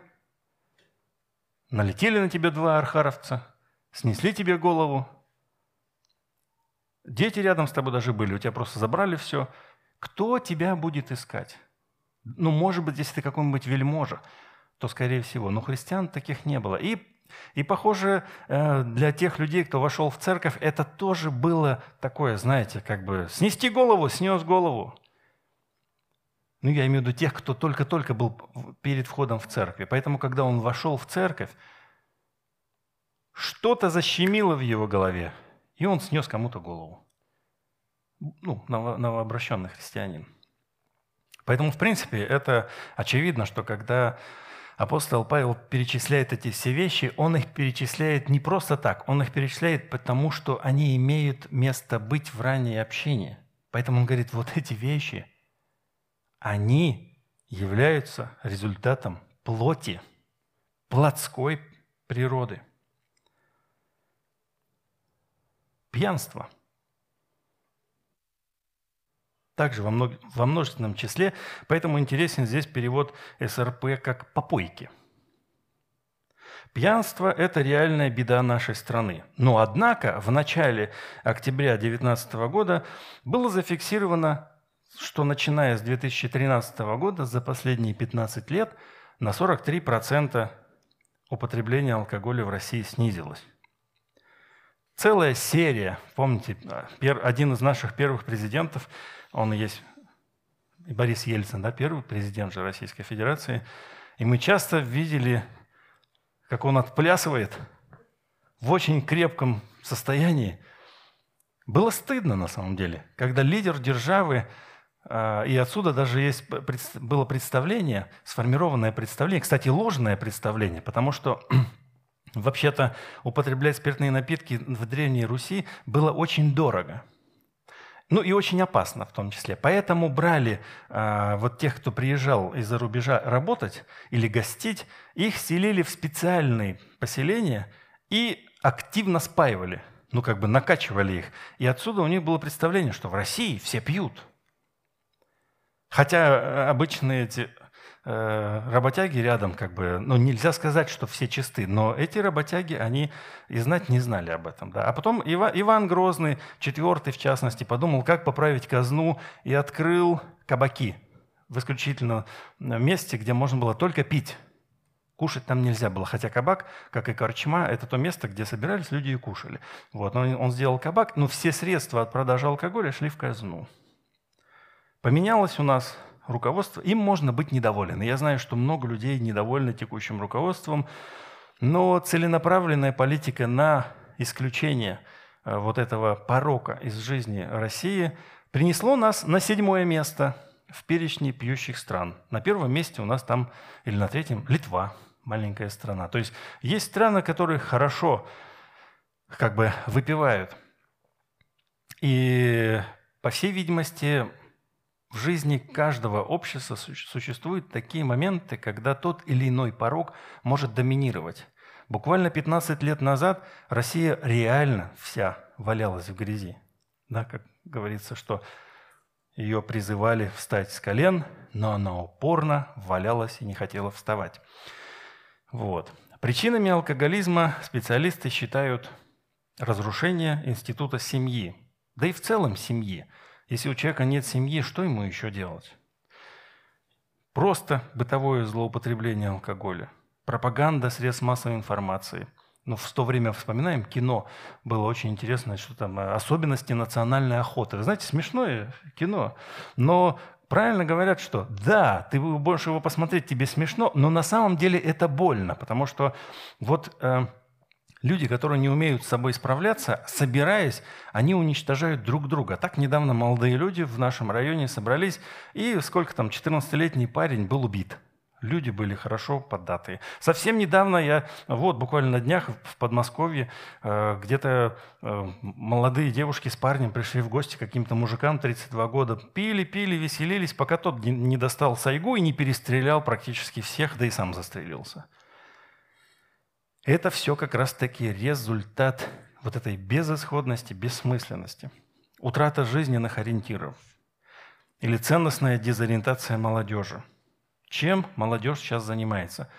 налетели на тебя два архаровца, снесли тебе голову, дети рядом с тобой даже были, у тебя просто забрали все. Кто тебя будет искать? Ну, может быть, если ты какой-нибудь вельможа, то, скорее всего. Но христиан таких не было. И, и похоже, э, для тех людей, кто вошел в церковь, это тоже было такое, знаете, как бы снести голову, снес голову. Ну, я имею в виду тех, кто только-только был перед входом в церковь. Поэтому, когда он вошел в церковь, что-то защемило в его голове, и он снес кому-то голову. Ну, новообращенный христианин. Поэтому, в принципе, это очевидно, что когда апостол Павел перечисляет эти все вещи, он их перечисляет не просто так, он их перечисляет потому, что они имеют место быть в раннее общение. Поэтому он говорит, вот эти вещи, они являются результатом плоти, плотской природы. Пьянство – также во, мног... во множественном числе, поэтому интересен здесь перевод СРП как «попойки». Пьянство – это реальная беда нашей страны. Но, однако, в начале октября 2019 года было зафиксировано, что начиная с 2013 года за последние 15 лет на 43% употребление алкоголя в России снизилось. Целая серия, помните, один из наших первых президентов – он есть Борис Ельцин, да, первый президент же Российской Федерации. И мы часто видели, как он отплясывает в очень крепком состоянии. Было стыдно на самом деле, когда лидер державы, и отсюда даже есть, было представление, сформированное представление, кстати, ложное представление, потому что [CLEARS THROAT] вообще-то употреблять спиртные напитки в Древней Руси было очень дорого – ну и очень опасно в том числе. Поэтому брали э, вот тех, кто приезжал из-за рубежа работать или гостить, их селили в специальные поселения и активно спаивали, ну как бы накачивали их. И отсюда у них было представление, что в России все пьют. Хотя э, обычные эти Э, работяги рядом, как бы, ну, нельзя сказать, что все чисты, но эти работяги, они и знать не знали об этом. Да. А потом Иван, Иван Грозный, четвертый в частности, подумал, как поправить казну, и открыл кабаки в исключительно месте, где можно было только пить. Кушать там нельзя было, хотя кабак, как и корчма, это то место, где собирались люди и кушали. Вот, он, он сделал кабак, но все средства от продажи алкоголя шли в казну. Поменялось у нас руководство, им можно быть недоволен. я знаю, что много людей недовольны текущим руководством, но целенаправленная политика на исключение э, вот этого порока из жизни России принесло нас на седьмое место в перечне пьющих стран. На первом месте у нас там, или на третьем, Литва, маленькая страна. То есть есть страны, которые хорошо как бы выпивают. И, по всей видимости, в жизни каждого общества существуют такие моменты, когда тот или иной порог может доминировать. Буквально 15 лет назад Россия реально вся валялась в грязи. Да, как говорится, что ее призывали встать с колен, но она упорно валялась и не хотела вставать. Вот. Причинами алкоголизма специалисты считают разрушение института семьи, да и в целом семьи – если у человека нет семьи, что ему еще делать? Просто бытовое злоупотребление алкоголя, пропаганда средств массовой информации. Ну, в то время, вспоминаем, кино было очень интересно, что там э, особенности национальной охоты. Вы знаете, смешное кино, но правильно говорят, что да, ты больше его посмотреть, тебе смешно, но на самом деле это больно, потому что вот э, Люди, которые не умеют с собой справляться, собираясь, они уничтожают друг друга. Так недавно молодые люди в нашем районе собрались, и сколько там, 14-летний парень был убит Люди были хорошо поддатые. Совсем недавно я, вот буквально на днях в Подмосковье, э, где-то э, молодые девушки с парнем пришли в гости к каким-то мужикам 32 года. Пили, пили, веселились, пока тот не достал сайгу и не перестрелял практически всех, да и сам застрелился. Это все как раз-таки результат вот этой безысходности, бессмысленности, утрата жизненных ориентиров или ценностная дезориентация молодежи – чем молодежь сейчас занимается?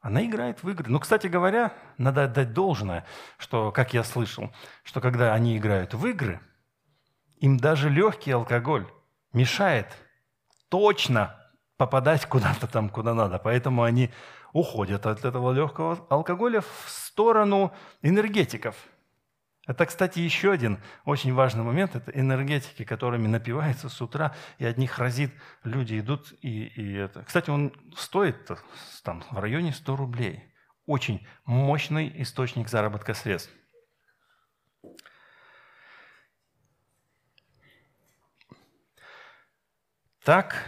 Она играет в игры. Ну, кстати говоря, надо отдать должное, что, как я слышал, что когда они играют в игры, им даже легкий алкоголь мешает точно попадать куда-то там, куда надо. Поэтому они уходят от этого легкого алкоголя в сторону энергетиков – это, кстати, еще один очень важный момент. Это энергетики, которыми напивается с утра, и от них разит. Люди идут и, и это. Кстати, он стоит там, в районе 100 рублей. Очень мощный источник заработка средств. Так,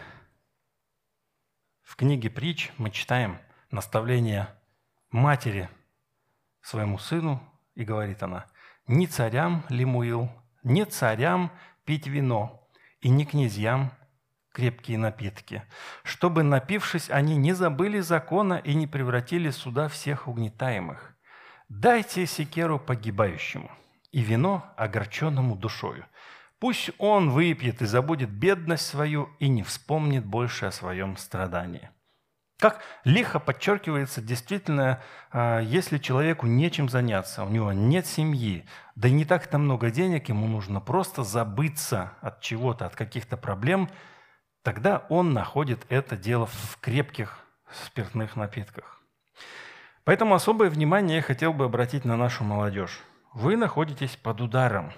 в книге притч мы читаем наставление матери своему сыну, и говорит она – ни царям, Лемуил, не царям пить вино, и не князьям крепкие напитки, чтобы, напившись, они не забыли закона и не превратили суда всех угнетаемых. Дайте секеру погибающему и вино огорченному душою. Пусть он выпьет и забудет бедность свою и не вспомнит больше о своем страдании. Как лихо подчеркивается, действительно, а, если человеку нечем заняться, у него нет семьи, да и не так-то много денег, ему нужно просто забыться от чего-то, от каких-то проблем, тогда он находит это дело в крепких спиртных напитках. Поэтому особое внимание я хотел бы обратить на нашу молодежь. Вы находитесь под ударом.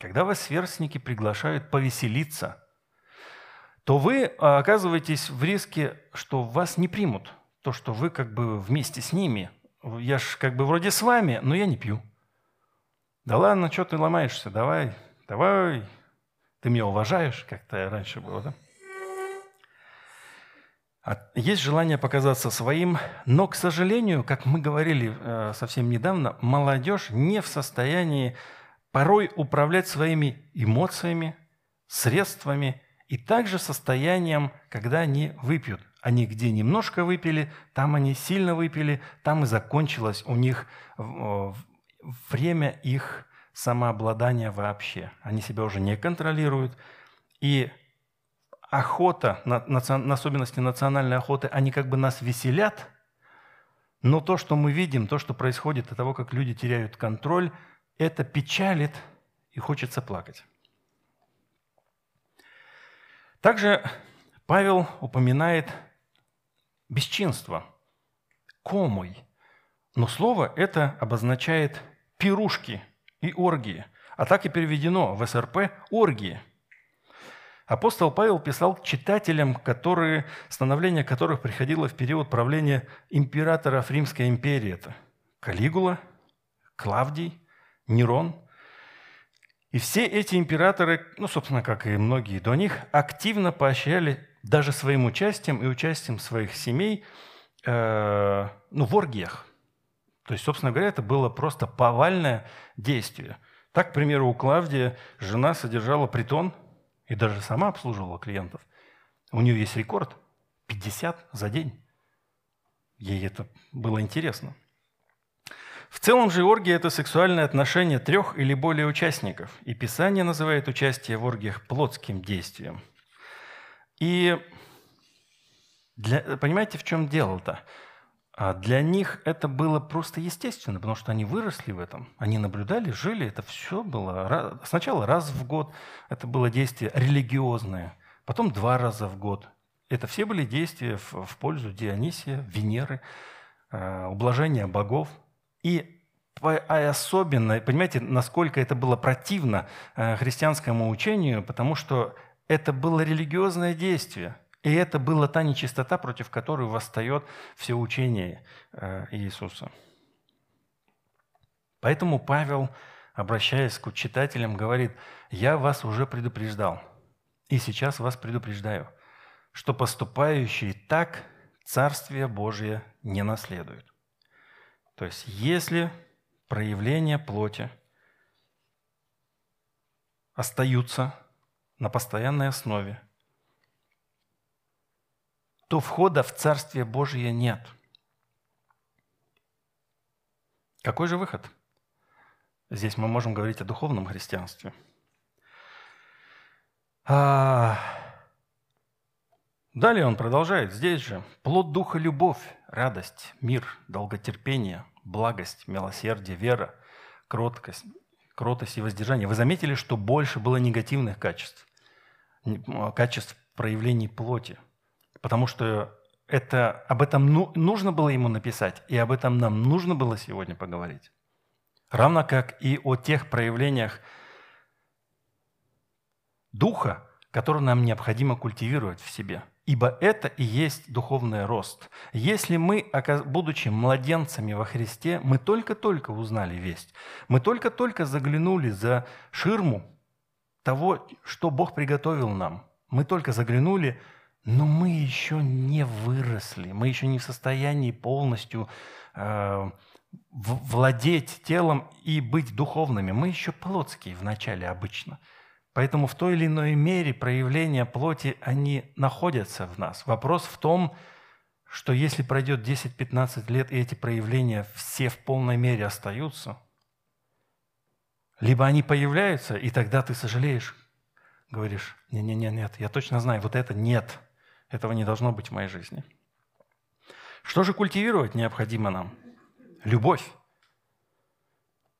Когда вас сверстники приглашают повеселиться – то вы а, оказываетесь в риске, что вас не примут. То, что вы как бы вместе с ними. Я ж как бы вроде с вами, но я не пью. Да ладно, что ты ломаешься? Давай, давай. Ты меня уважаешь, как-то раньше было, да? А есть желание показаться своим, но, к сожалению, как мы говорили э, совсем недавно, молодежь не в состоянии порой управлять своими эмоциями, средствами и также состоянием, когда они выпьют. Они где немножко выпили, там они сильно выпили, там и закончилось у них время их самообладания вообще. Они себя уже не контролируют. И охота, на, на особенности национальной охоты, они как бы нас веселят, но то, что мы видим, то, что происходит от того, как люди теряют контроль, это печалит и хочется плакать. Также Павел упоминает бесчинство, комой. Но слово это обозначает пирушки и оргии, а так и переведено в СРП оргии. Апостол Павел писал читателям, которые, становление которых приходило в период правления императоров Римской империи. Это Калигула, Клавдий, Нерон – и все эти императоры, ну, собственно, как и многие до них, активно поощряли даже своим участием и участием своих семей э, ну, в оргиях. То есть, собственно говоря, это было просто повальное действие. Так, к примеру, у Клавдия жена содержала притон и даже сама обслуживала клиентов. У нее есть рекорд – 50 за день. Ей это было интересно – в целом же оргия – это сексуальное отношение трех или более участников, и Писание называет участие в оргиях плотским действием. И для, понимаете, в чем дело-то? А для них это было просто естественно, потому что они выросли в этом, они наблюдали, жили, это все было сначала раз в год, это было действие религиозное, потом два раза в год. Это все были действия в, в пользу Дионисия, Венеры, э, ублажения богов – и а особенно, понимаете, насколько это было противно э, христианскому учению, потому что это было религиозное действие. И это была та нечистота, против которой восстает все учение э, Иисуса. Поэтому Павел, обращаясь к читателям, говорит, «Я вас уже предупреждал, и сейчас вас предупреждаю, что поступающие так Царствие Божие не наследуют. То есть, если проявления плоти остаются на постоянной основе, то входа в Царствие Божие нет. Какой же выход? Здесь мы можем говорить о духовном христианстве. А... Далее он продолжает, здесь же. Плод Духа – любовь, радость, мир, долготерпение, благость, милосердие, вера, кроткость, кротость и воздержание. Вы заметили, что больше было негативных качеств, качеств проявлений плоти, потому что это, об этом ну, нужно было ему написать, и об этом нам нужно было сегодня поговорить. Равно как и о тех проявлениях духа, которые нам необходимо культивировать в себе – Ибо это и есть духовный рост. Если мы, будучи младенцами во Христе, мы только-только узнали весть, мы только-только заглянули за ширму того, что Бог приготовил нам, мы только заглянули, но мы еще не выросли, мы еще не в состоянии полностью э, владеть телом и быть духовными. Мы еще плотские вначале обычно – Поэтому в той или иной мере проявления плоти, они находятся в нас. Вопрос в том, что если пройдет 10-15 лет, и эти проявления все в полной мере остаются, либо они появляются, и тогда ты сожалеешь, говоришь, не-не-не, нет, я точно знаю, вот это нет, этого не должно быть в моей жизни. Что же культивировать необходимо нам? Любовь.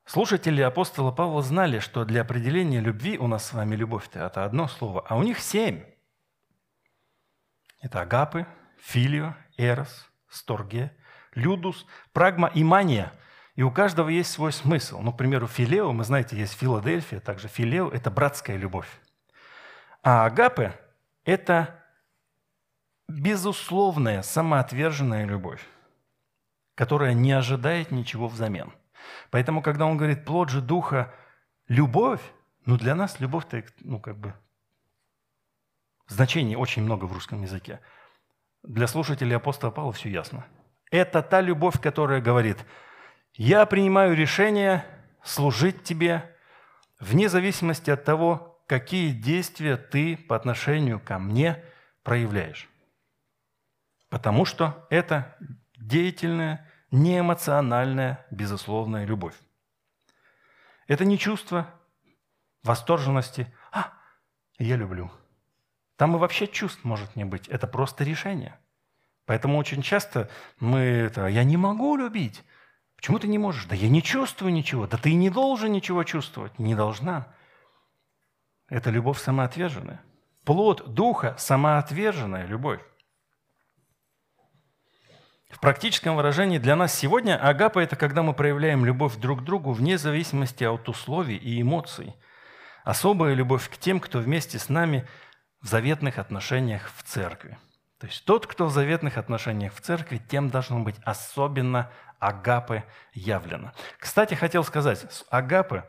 Слушатели апостола Павла знали, что для определения любви у нас с вами любовь-то это одно слово, а у них семь. Это агапы, филио, эрос, сторге, людус, прагма и мания. И у каждого есть свой смысл. Ну, к примеру, филео, мы знаете, есть Филадельфия, также филео – это братская любовь. А агапы – это безусловная, самоотверженная любовь, которая не ожидает ничего взамен – Поэтому, когда он говорит плод же духа – любовь, ну для нас любовь-то, ну как бы, значений очень много в русском языке. Для слушателей апостола Павла все ясно. Это та любовь, которая говорит, я принимаю решение служить тебе вне зависимости от того, какие действия ты по отношению ко мне проявляешь. Потому что это деятельное, неэмоциональная, безусловная любовь. Это не чувство восторженности «А, я люблю». Там и вообще чувств может не быть. Это просто решение. Поэтому очень часто мы это «я не могу любить». Почему ты не можешь? Да я не чувствую ничего. Да ты не должен ничего чувствовать. Не должна. Это любовь самоотверженная. Плод Духа – самоотверженная любовь. В практическом выражении для нас сегодня агапа – это когда мы проявляем любовь друг к другу вне зависимости от условий и эмоций. Особая любовь к тем, кто вместе с нами в заветных отношениях в церкви. То есть тот, кто в заветных отношениях в церкви, тем должно быть особенно агапы явлено. Кстати, хотел сказать, с агапы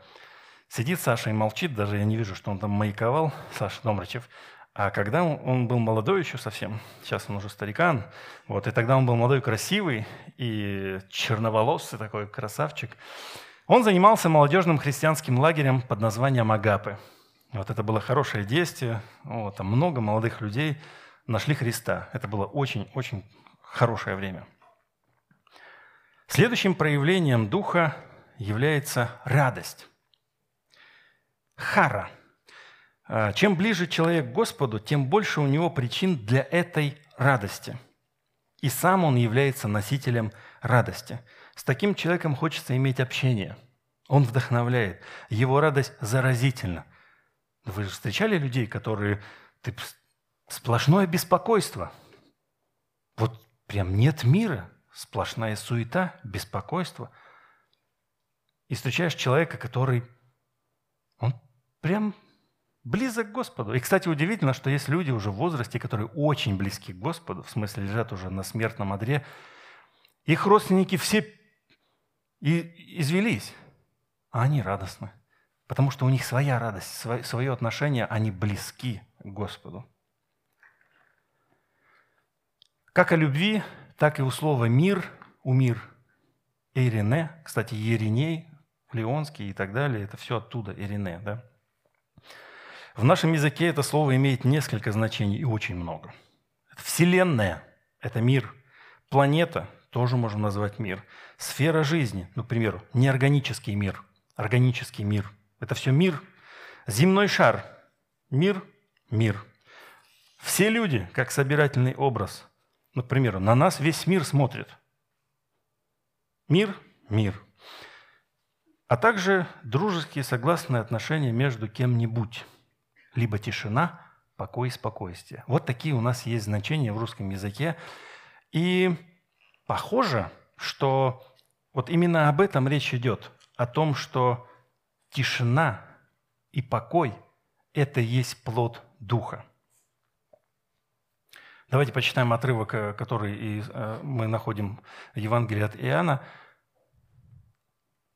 сидит Саша и молчит, даже я не вижу, что он там маяковал, [LAUGHS] Саша Домрачев. А когда он был молодой еще совсем, сейчас он уже старикан, вот, и тогда он был молодой, красивый и черноволосый такой красавчик, он занимался молодежным христианским лагерем под названием Агапы. Вот это было хорошее действие, вот, там много молодых людей нашли Христа. Это было очень-очень хорошее время. Следующим проявлением Духа является радость. Хара – чем ближе человек к Господу, тем больше у него причин для этой радости. И сам он является носителем радости. С таким человеком хочется иметь общение. Он вдохновляет. Его радость заразительна. Вы же встречали людей, которые... Ты, сплошное беспокойство. Вот прям нет мира. Сплошная суета, беспокойство. И встречаешь человека, который... Он прям близок к Господу. И, кстати, удивительно, что есть люди уже в возрасте, которые очень близки к Господу, в смысле лежат уже на смертном одре. Их родственники все и извелись, а они радостны, потому что у них своя радость, свое отношение, они близки к Господу. Как о любви, так и у слова «мир», у «мир» Ирине, кстати, Ериней, Леонский и так далее, это все оттуда, Ирине, да? В нашем языке это слово имеет несколько значений и очень много. Вселенная – это мир. Планета – тоже можно назвать мир. Сфера жизни, ну, к примеру, неорганический мир, органический мир – это все мир. Земной шар – мир, мир. Все люди, как собирательный образ. Ну, к примеру, на нас весь мир смотрит. Мир – мир. А также дружеские согласные отношения между кем-нибудь – либо тишина, покой и спокойствие. Вот такие у нас есть значения в русском языке. И похоже, что вот именно об этом речь идет, о том, что тишина и покой – это есть плод Духа. Давайте почитаем отрывок, э, который э, мы находим в Евангелии от Иоанна.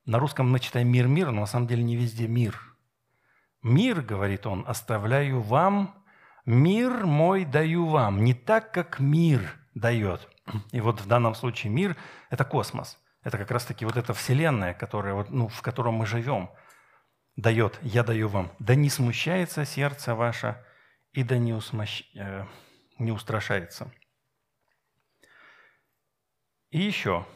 На русском мы читаем «мир, мир», но на самом деле не везде «мир». Мир, говорит он, оставляю вам, мир мой даю вам, не так, как мир дает. И вот в данном случае мир – это космос. Это как раз-таки вот эта вселенная, которая, вот, ну, в котором мы живем, дает, я даю вам. Да не смущается сердце ваше, и да не, усмощ... э, не устрашается. И еще –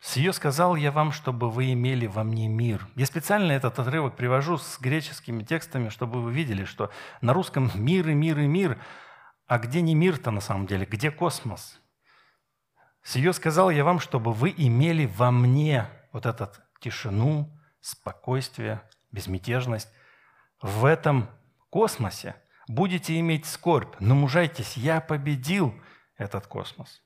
«Сие сказал я вам, чтобы вы имели во мне мир». Я специально этот отрывок привожу с греческими текстами, чтобы вы видели, что на русском «мир» и «мир» и «мир», а где не мир-то на самом деле, где космос? «Сие сказал я вам, чтобы вы имели во мне вот эту тишину, спокойствие, безмятежность. В этом космосе будете иметь скорбь, но мужайтесь, я победил этот космос».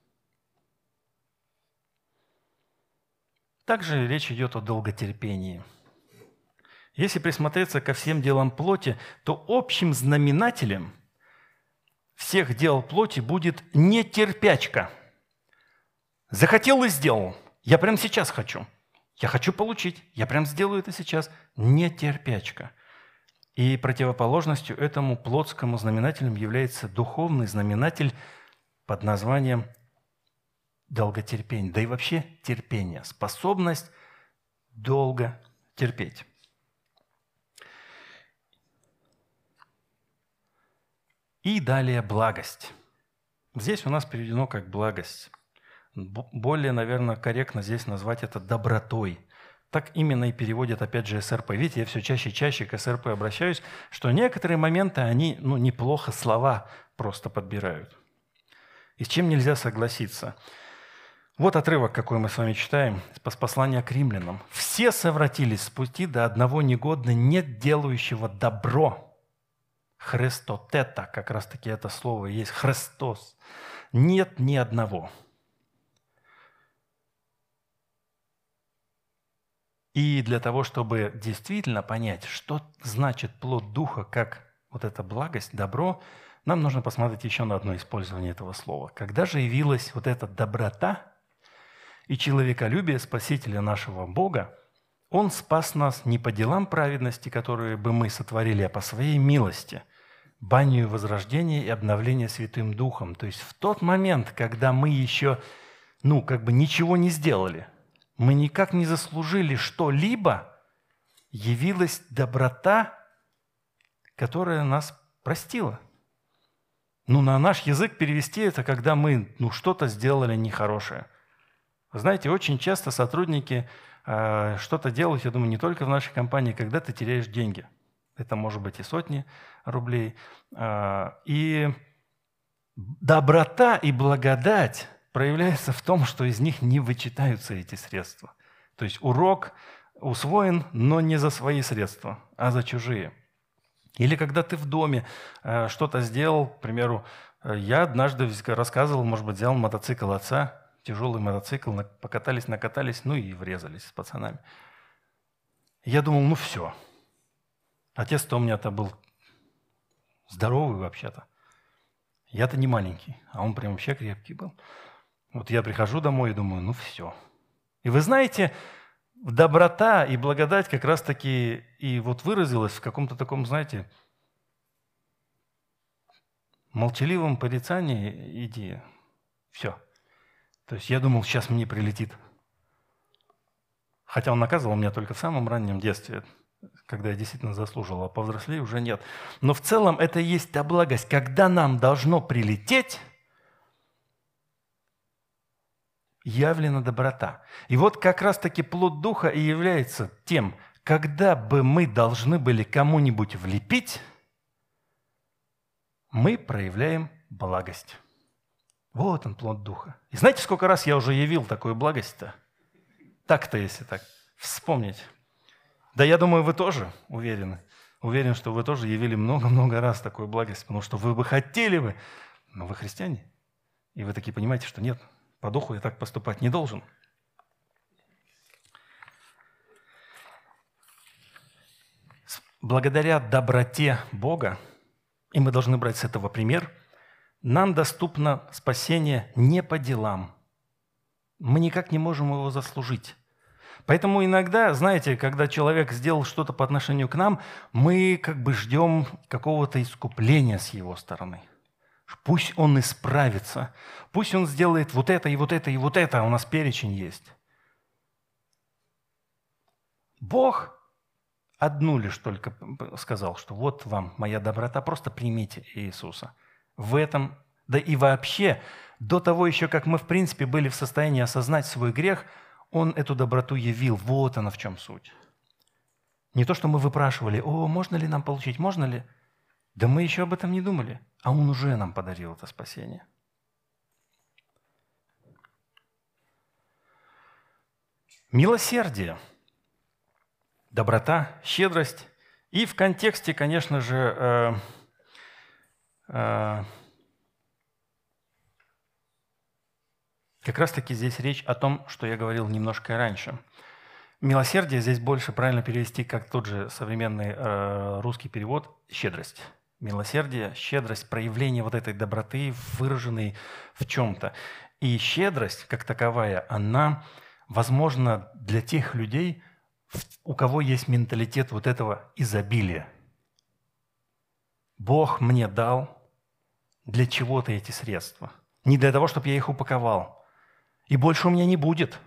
Также речь идет о долготерпении. Если присмотреться ко всем делам плоти, то общим знаменателем всех дел плоти будет нетерпячка. Захотел и сделал. Я прямо сейчас хочу. Я хочу получить. Я прям сделаю это сейчас. Нетерпячка. И противоположностью этому плотскому знаменателю является духовный знаменатель под названием долготерпение, да и вообще терпение, способность долго терпеть. И далее благость. Здесь у нас переведено как благость. Более, наверное, корректно здесь назвать это добротой. Так именно и переводят, опять же, СРП. Видите, я все чаще и чаще к СРП обращаюсь, что некоторые моменты, они ну, неплохо слова просто подбирают. И с чем нельзя согласиться – вот отрывок, какой мы с вами читаем, с послания к римлянам. «Все совратились с пути до одного негодно, нет делающего добро». Христотета, как раз таки это слово есть, Христос. Нет ни одного. И для того, чтобы действительно понять, что значит плод Духа, как вот эта благость, добро, нам нужно посмотреть еще на одно использование этого слова. Когда же явилась вот эта доброта – и человеколюбие Спасителя нашего Бога, Он спас нас не по делам праведности, которые бы мы сотворили, а по своей милости, банию возрождения и обновления Святым Духом. То есть в тот момент, когда мы еще, ну, как бы ничего не сделали, мы никак не заслужили что-либо, явилась доброта, которая нас простила. Ну, на наш язык перевести это, когда мы ну, что-то сделали нехорошее – вы знаете, очень часто сотрудники э, что-то делают, я думаю, не только в нашей компании, когда ты теряешь деньги. Это может быть и сотни рублей. Э, и доброта и благодать проявляется в том, что из них не вычитаются эти средства. То есть урок усвоен, но не за свои средства, а за чужие. Или когда ты в доме э, что-то сделал, к примеру, я однажды рассказывал, может быть, взял мотоцикл отца, тяжелый мотоцикл, покатались, накатались, ну и врезались с пацанами. Я думал, ну все. Отец-то у меня-то был здоровый вообще-то. Я-то не маленький, а он прям вообще крепкий был. Вот я прихожу домой и думаю, ну все. И вы знаете, доброта и благодать как раз-таки и вот выразилась в каком-то таком, знаете, молчаливом порицании, иди, Все. То есть я думал, сейчас мне прилетит. Хотя он наказывал меня только в самом раннем детстве, когда я действительно заслужил, а повзрослее уже нет. Но в целом это и есть та благость, когда нам должно прилететь, явлена доброта. И вот как раз-таки плод Духа и является тем, когда бы мы должны были кому-нибудь влепить, мы проявляем благость. Вот он, плод Духа. И знаете, сколько раз я уже явил такую благость-то? Так-то, если так вспомнить. Да я думаю, вы тоже уверены. Уверен, что вы тоже явили много-много раз такую благость, потому что вы бы хотели бы, но вы христиане. И вы такие понимаете, что нет, по духу я так поступать не должен. Благодаря доброте Бога, и мы должны брать с этого пример, нам доступно спасение не по делам. Мы никак не можем его заслужить. Поэтому иногда, знаете, когда человек сделал что-то по отношению к нам, мы как бы ждем какого-то искупления с его стороны. Пусть он исправится, пусть он сделает вот это и вот это и вот это, а у нас перечень есть. Бог одну лишь только сказал, что вот вам моя доброта, просто примите Иисуса. В этом, да и вообще, до того еще, как мы в принципе были в состоянии осознать свой грех, Он эту доброту явил. Вот она в чем суть. Не то, что мы выпрашивали, о, можно ли нам получить, можно ли? Да мы еще об этом не думали, а Он уже нам подарил это спасение. Милосердие – доброта, щедрость. И в контексте, конечно же, э, как раз-таки здесь речь о том, что я говорил немножко раньше. Милосердие здесь больше правильно перевести, как тот же современный э, русский перевод, щедрость. Милосердие, щедрость, проявление вот этой доброты, выраженной в чем-то. И щедрость, как таковая, она возможна для тех людей, у кого есть менталитет вот этого изобилия. Бог мне дал для чего-то эти средства. Не для того, чтобы я их упаковал. И больше у меня не будет.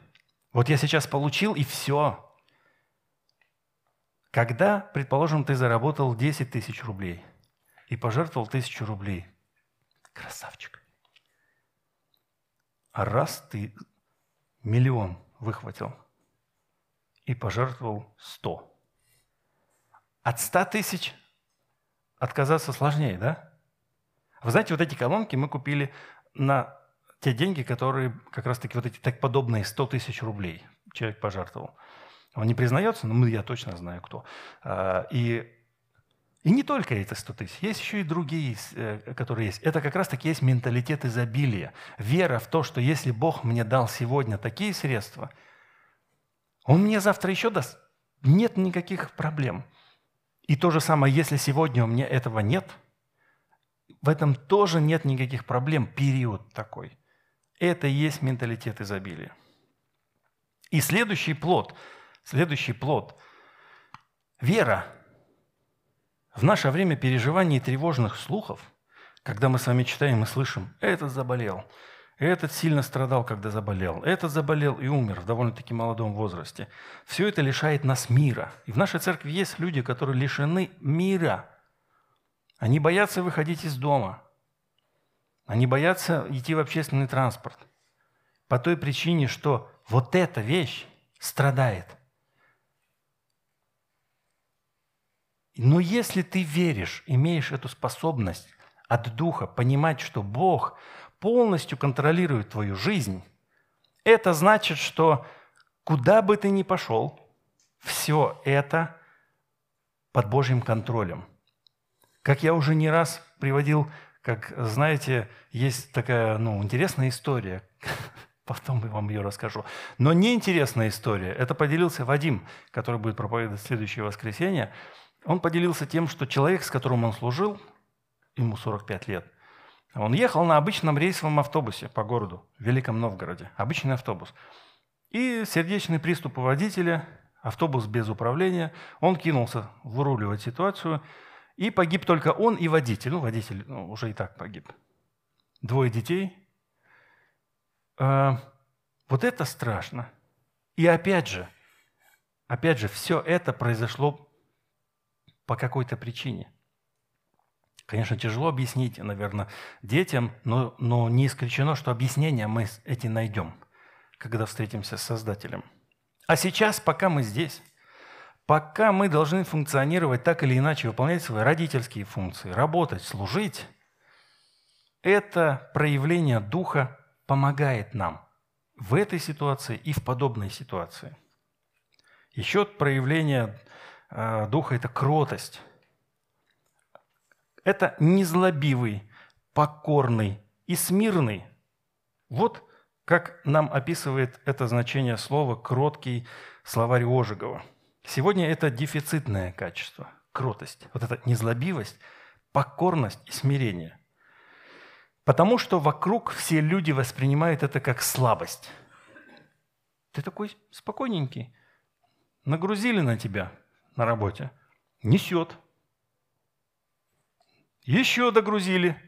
Вот я сейчас получил, и все. Когда, предположим, ты заработал 10 тысяч рублей и пожертвовал тысячу рублей, красавчик. А раз ты миллион выхватил – и пожертвовал 100. От 100 тысяч отказаться сложнее, да? Вы знаете, вот эти колонки мы купили на те деньги, которые как раз-таки вот эти так подобные 100 тысяч рублей человек пожертвовал. Он не признается, но я точно знаю, кто. А, и, и не только эти 100 тысяч, есть еще и другие, э, которые есть. Это как раз-таки есть менталитет изобилия. Вера в то, что если Бог мне дал сегодня такие средства – он мне завтра еще даст. Нет никаких проблем. И то же самое, если сегодня у меня этого нет, в этом тоже нет никаких проблем. Период такой. Это и есть менталитет изобилия. И следующий плод, следующий плод – вера. В наше время переживаний и тревожных слухов, когда мы с вами читаем и слышим «этот заболел», этот сильно страдал, когда заболел. Этот заболел и умер в довольно-таки молодом возрасте. Все это лишает нас мира. И в нашей церкви есть люди, которые лишены мира. Они боятся выходить из дома. Они боятся идти в общественный транспорт. По той причине, что вот эта вещь страдает. Но если ты веришь, имеешь эту способность от Духа понимать, что Бог – полностью контролирует твою жизнь, это значит, что куда бы ты ни пошел, все это под Божьим контролем. Как я уже не раз приводил, как знаете, есть такая ну, интересная история, [LAUGHS] потом я вам ее расскажу. Но неинтересная история, это поделился Вадим, который будет проповедовать следующее воскресенье. Он поделился тем, что человек, с которым он служил, ему 45 лет, он ехал на обычном рейсовом автобусе по городу, в Великом Новгороде. Обычный автобус. И сердечный приступ у водителя, автобус без управления. Он кинулся выруливать ситуацию. И погиб только он и водитель. Ну, водитель ну, уже и так погиб. Двое детей. э, вот это страшно. И опять же, опять же, все это произошло по какой-то причине. Конечно, тяжело объяснить, наверное, детям, но, но не исключено, что объяснение мы эти найдем, когда встретимся с Создателем. А сейчас, пока мы здесь, пока мы должны функционировать так или иначе, выполнять свои родительские функции, работать, служить, это проявление Духа помогает нам в этой ситуации и в подобной ситуации. Еще проявление э, Духа – это кротость. Это незлобивый, покорный и смирный. Вот как нам описывает это значение слова «кроткий» словарь Ожегова. Сегодня это дефицитное качество – кротость. Вот эта незлобивость, покорность и смирение – Потому что вокруг все люди воспринимают это как слабость. Ты такой спокойненький. Нагрузили на тебя на работе. Несет. Еще догрузили.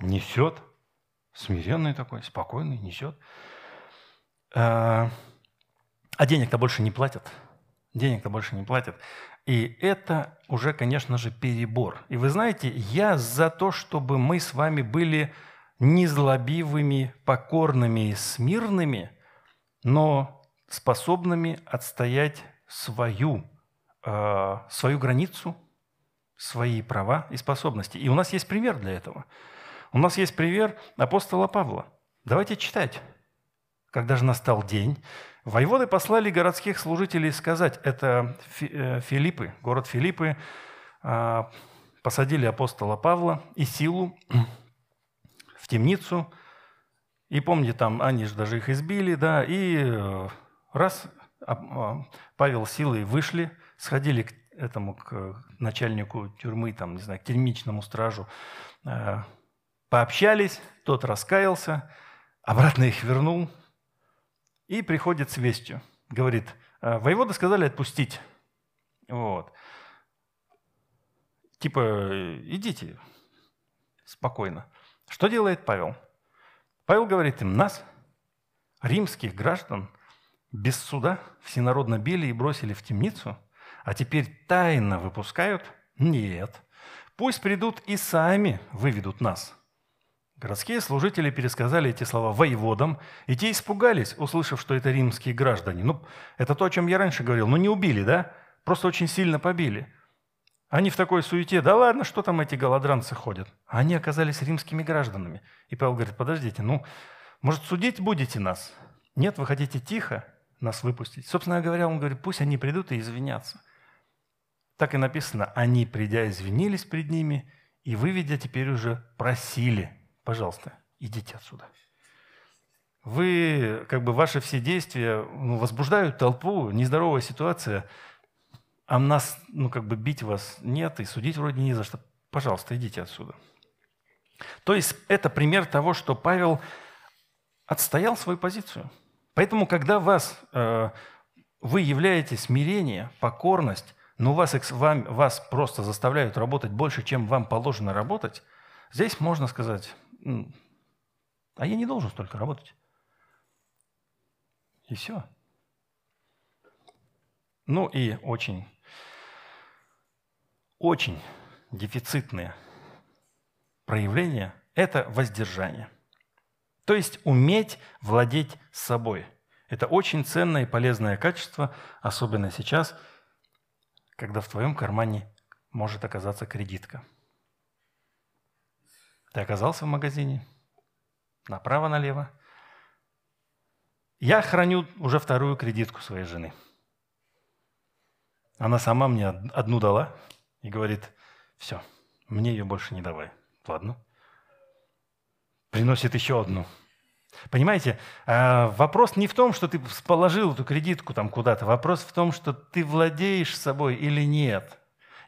Несет. Смиренный такой, спокойный, несет. А, а денег-то больше не платят. Денег-то больше не платят. И это уже, конечно же, перебор. И вы знаете, я за то, чтобы мы с вами были незлобивыми, покорными и смирными, но способными отстоять свою, э, свою границу, свои права и способности. И у нас есть пример для этого. У нас есть пример апостола Павла. Давайте читать. Когда же настал день, воеводы послали городских служителей сказать, это э, Филиппы, город Филиппы, э, посадили апостола Павла и силу [CLEARS THROAT] в темницу. И помните, там они же даже их избили, да, и э, раз а, а, Павел силой вышли, сходили к этому, к начальнику тюрьмы, там, не знаю, к тюрьмичному стражу, э, пообщались, тот раскаялся, обратно их вернул и приходит с вестью. Говорит, «Э, воеводы сказали отпустить. Вот. Типа, идите спокойно. Что делает Павел? Павел говорит им, нас, римских граждан, без суда всенародно били и бросили в темницу, а теперь тайно выпускают? Нет. Пусть придут и сами выведут нас. Городские служители пересказали эти слова воеводам, и те испугались, услышав, что это римские граждане. Ну, это то, о чем я раньше говорил. Ну, не убили, да? Просто очень сильно побили. Они в такой суете, да ладно, что там эти голодранцы ходят? А они оказались римскими гражданами. И Павел говорит, подождите, ну, может, судить будете нас? Нет, вы хотите тихо нас выпустить? Собственно говоря, он говорит, пусть они придут и извинятся. Так и написано, они, придя, извинились пред ними, и выведя, теперь уже просили, пожалуйста, идите отсюда. Вы, как бы, ваши все действия ну, возбуждают толпу, нездоровая ситуация – а нас, ну, как бы бить вас нет, и судить вроде не за что. Пожалуйста, идите отсюда. То есть это пример того, что Павел отстоял свою позицию. Поэтому, когда вас, э, вы являете смирение, покорность, но вас, вам, вас просто заставляют работать больше, чем вам положено работать, здесь можно сказать, а я не должен столько работать. И все. Ну и очень очень дефицитные проявления – это воздержание. То есть уметь владеть собой. Это очень ценное и полезное качество, особенно сейчас, когда в твоем кармане может оказаться кредитка. Ты оказался в магазине, направо-налево. Я храню уже вторую кредитку своей жены. Она сама мне одну дала – и говорит, все, мне ее больше не давай. Ладно. Приносит еще одну. Понимаете, а, вопрос не в том, что ты положил эту кредитку там куда-то. Вопрос в том, что ты владеешь собой или нет.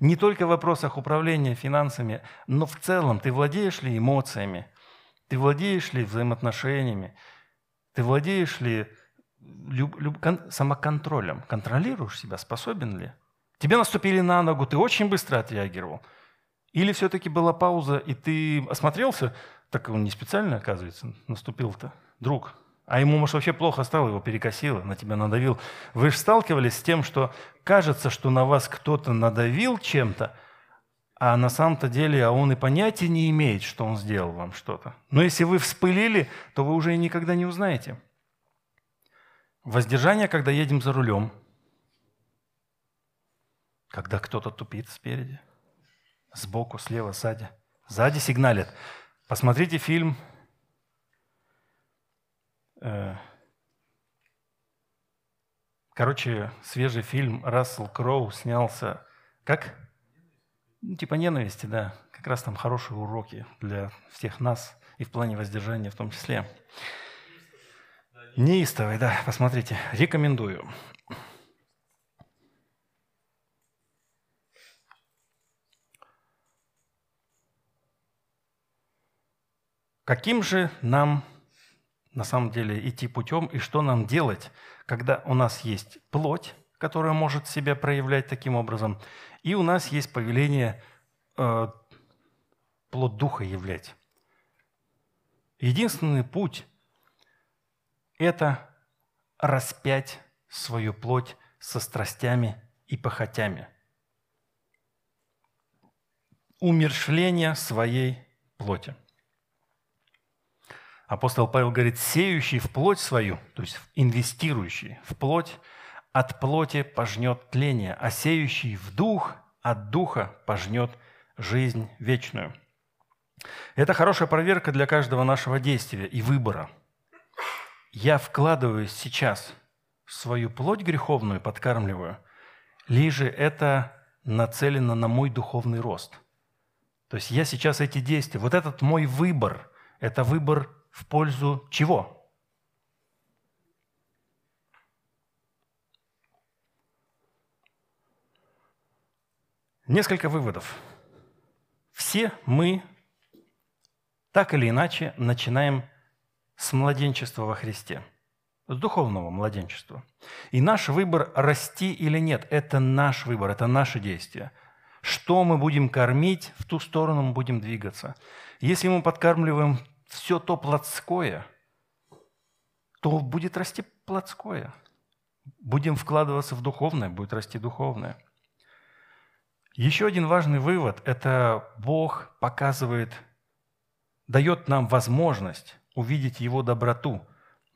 Не только в вопросах управления финансами, но в целом ты владеешь ли эмоциями, ты владеешь ли взаимоотношениями, ты владеешь ли люб, люб, самоконтролем, контролируешь себя, способен ли? Тебе наступили на ногу, ты очень быстро отреагировал. Или все-таки была пауза, и ты осмотрелся, так он не специально, оказывается, наступил-то. Друг, А ему, может, вообще плохо стало, его перекосило, на тебя надавил. Вы же сталкивались с тем, что кажется, что на вас кто-то надавил чем-то, а на самом-то деле а он и понятия не имеет, что он сделал вам что-то. Но если вы вспылили, то вы уже никогда не узнаете. Воздержание, когда едем за рулем, когда кто-то тупит спереди, сбоку, слева, сзади. Сзади сигналят. Посмотрите фильм Короче, свежий фильм Рассел Кроу снялся. Как? Ну, типа ненависти, да. Как раз там хорошие уроки для всех нас и в плане воздержания в том числе. Неистовый, да, посмотрите. Рекомендую. Каким же нам на самом деле идти путем и что нам делать, когда у нас есть плоть, которая может себя проявлять таким образом, и у нас есть повеление э, плод духа являть. Единственный путь – это распять свою плоть со страстями и похотями. Умершвление своей плоти. Апостол Павел говорит, сеющий в плоть свою, то есть инвестирующий в плоть, от плоти пожнет тление, а сеющий в дух от духа пожнет жизнь вечную. Это хорошая проверка для каждого нашего действия и выбора. Я вкладываюсь сейчас в свою плоть греховную, подкармливаю, ли же это нацелено на мой духовный рост. То есть я сейчас эти действия, вот этот мой выбор, это выбор в пользу чего? Несколько выводов. Все мы так или иначе начинаем с младенчества во Христе, с духовного младенчества. И наш выбор расти или нет – это наш выбор, это наше действие. Что мы будем кормить, в ту сторону мы будем двигаться. Если мы подкармливаем все то плотское, то будет расти плотское. Будем вкладываться в духовное, будет расти духовное. Еще один важный вывод – это Бог показывает, дает нам возможность увидеть Его доброту,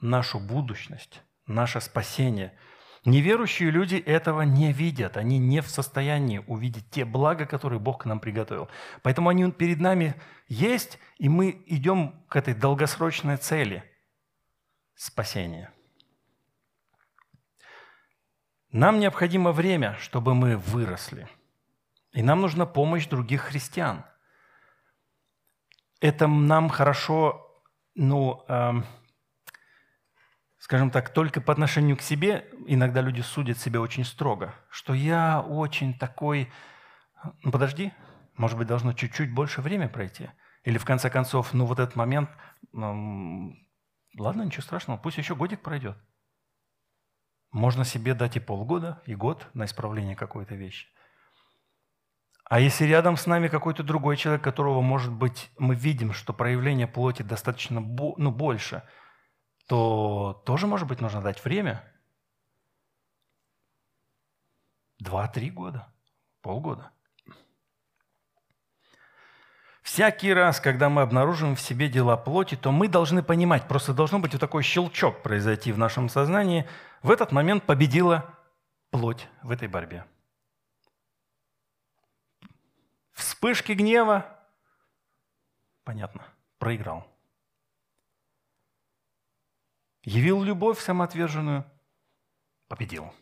нашу будущность, наше спасение. Неверующие люди этого не видят, они не в состоянии увидеть те блага, которые Бог к нам приготовил. Поэтому они перед нами есть, и мы идем к этой долгосрочной цели – спасения. Нам необходимо время, чтобы мы выросли – и нам нужна помощь других христиан. Это нам хорошо, ну, э, скажем так, только по отношению к себе. Иногда люди судят себя очень строго, что я очень такой... Ну, подожди, может быть, должно чуть-чуть больше время пройти. Или в конце концов, ну вот этот момент, ну, ладно, ничего страшного, пусть еще годик пройдет. Можно себе дать и полгода, и год на исправление какой-то вещи. А если рядом с нами какой-то другой человек, которого, может быть, мы видим, что проявление плоти достаточно ну, больше, то тоже, может быть, нужно дать время. Два-три года, полгода. Всякий раз, когда мы обнаружим в себе дела плоти, то мы должны понимать, просто должно быть вот такой щелчок произойти в нашем сознании. В этот момент победила плоть в этой борьбе. Вспышки гнева, понятно, проиграл. Явил любовь самоотверженную, победил.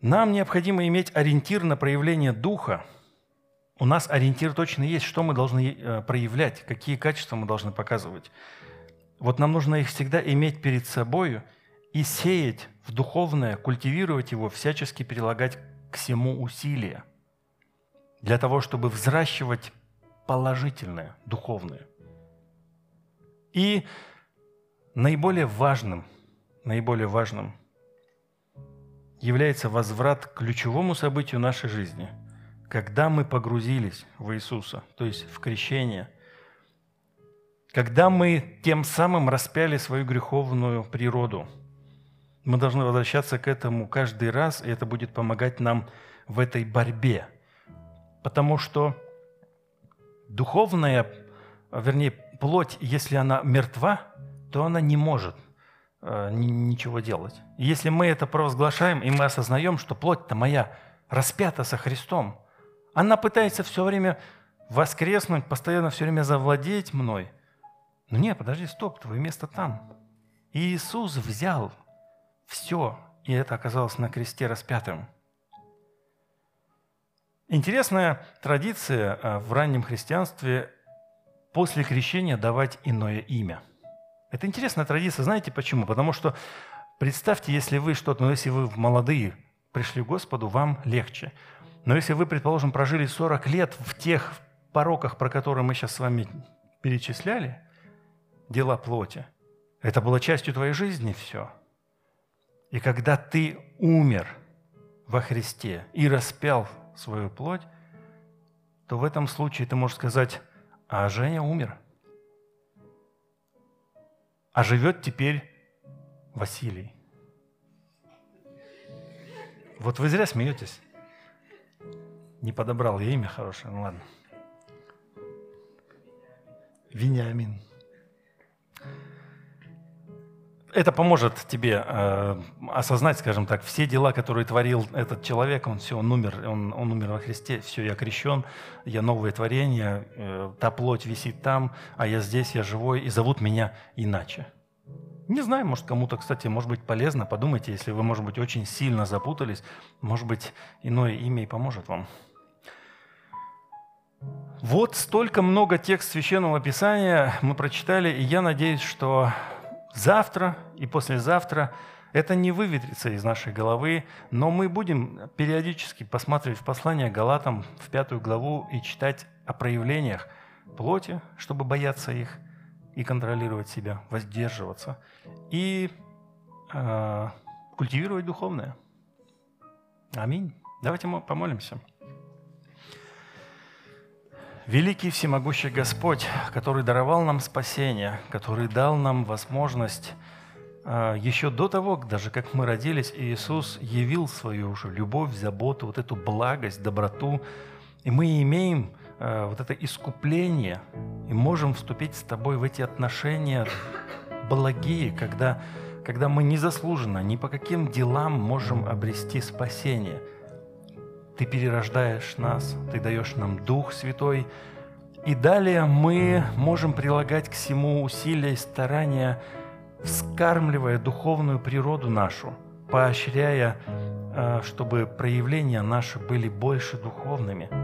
Нам необходимо иметь ориентир на проявление духа. У нас ориентир точно есть, что мы должны э, проявлять, какие качества мы должны показывать. Вот нам нужно их всегда иметь перед собой и сеять в духовное, культивировать его, всячески прилагать к всему усилия для того, чтобы взращивать положительное, духовное. И наиболее важным, наиболее важным является возврат к ключевому событию нашей жизни, когда мы погрузились в Иисуса, то есть в крещение, когда мы тем самым распяли свою греховную природу, мы должны возвращаться к этому каждый раз, и это будет помогать нам в этой борьбе. Потому что духовная, вернее, плоть, если она мертва, то она не может э, ничего делать. если мы это провозглашаем, и мы осознаем, что плоть-то моя распята со Христом, она пытается все время воскреснуть, постоянно все время завладеть мной. Но нет, подожди, стоп, твое место там. И Иисус взял все, и это оказалось на кресте распятым. Интересная традиция э, в раннем христианстве после крещения давать иное имя. Это интересная традиция, знаете почему? Потому что представьте, если вы что-то, ну если вы молодые, пришли к Господу, вам легче. Но если вы, предположим, прожили 40 лет в тех пороках, про которые мы сейчас с вами перечисляли, дела плоти, это было частью твоей жизни все. И когда ты умер во Христе и распял свою плоть, то в этом случае ты можешь сказать, а Женя умер. А живет теперь Василий. Вот вы зря смеетесь. Не подобрал я имя хорошее, ну ладно. Вениамин. Это поможет тебе э, осознать, скажем так, все дела, которые творил этот человек, он все, он умер, он, он умер во Христе, все, я крещен, я новое творение, э, та плоть висит там, а я здесь, я живой, и зовут меня иначе. Не знаю, может, кому-то, кстати, может быть полезно. Подумайте, если вы, может быть, очень сильно запутались, может быть, иное имя и поможет вам. Вот столько много текст Священного Писания мы прочитали, и я надеюсь, что завтра и послезавтра это не выветрится из нашей головы, но мы будем периодически посматривать в послание Галатам в пятую главу и читать о проявлениях плоти, чтобы бояться их – и контролировать себя, воздерживаться и э, культивировать духовное. Аминь. Давайте мы помолимся. Великий всемогущий Господь, который даровал нам спасение, который дал нам возможность э, еще до того, даже как мы родились, Иисус явил свою уже любовь, заботу, вот эту благость, доброту, и мы имеем Э, вот это искупление, и можем вступить с тобой в эти отношения благие, когда, когда мы незаслуженно, ни по каким делам можем обрести спасение. Ты перерождаешь нас, Ты даешь нам Дух Святой, и далее мы можем прилагать к всему усилия и старания, вскармливая духовную природу нашу, поощряя, э, чтобы проявления наши были больше духовными –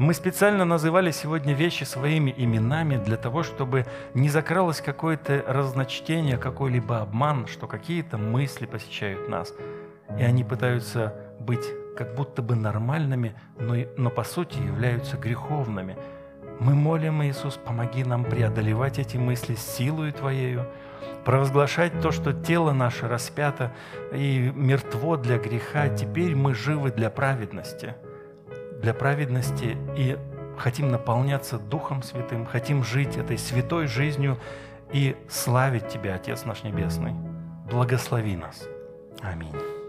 мы специально называли сегодня вещи своими именами для того, чтобы не закралось какое-то разночтение, какой-либо обман, что какие-то мысли посещают нас, и они пытаются быть как будто бы нормальными, но, но по сути являются греховными. Мы молим, Иисус, помоги нам преодолевать эти мысли силою Твоею, провозглашать то, что тело наше распято и мертво для греха, теперь мы живы для праведности – для праведности и хотим наполняться Духом Святым, хотим жить этой святой жизнью и славить Тебя, Отец наш Небесный. Благослови нас. Аминь.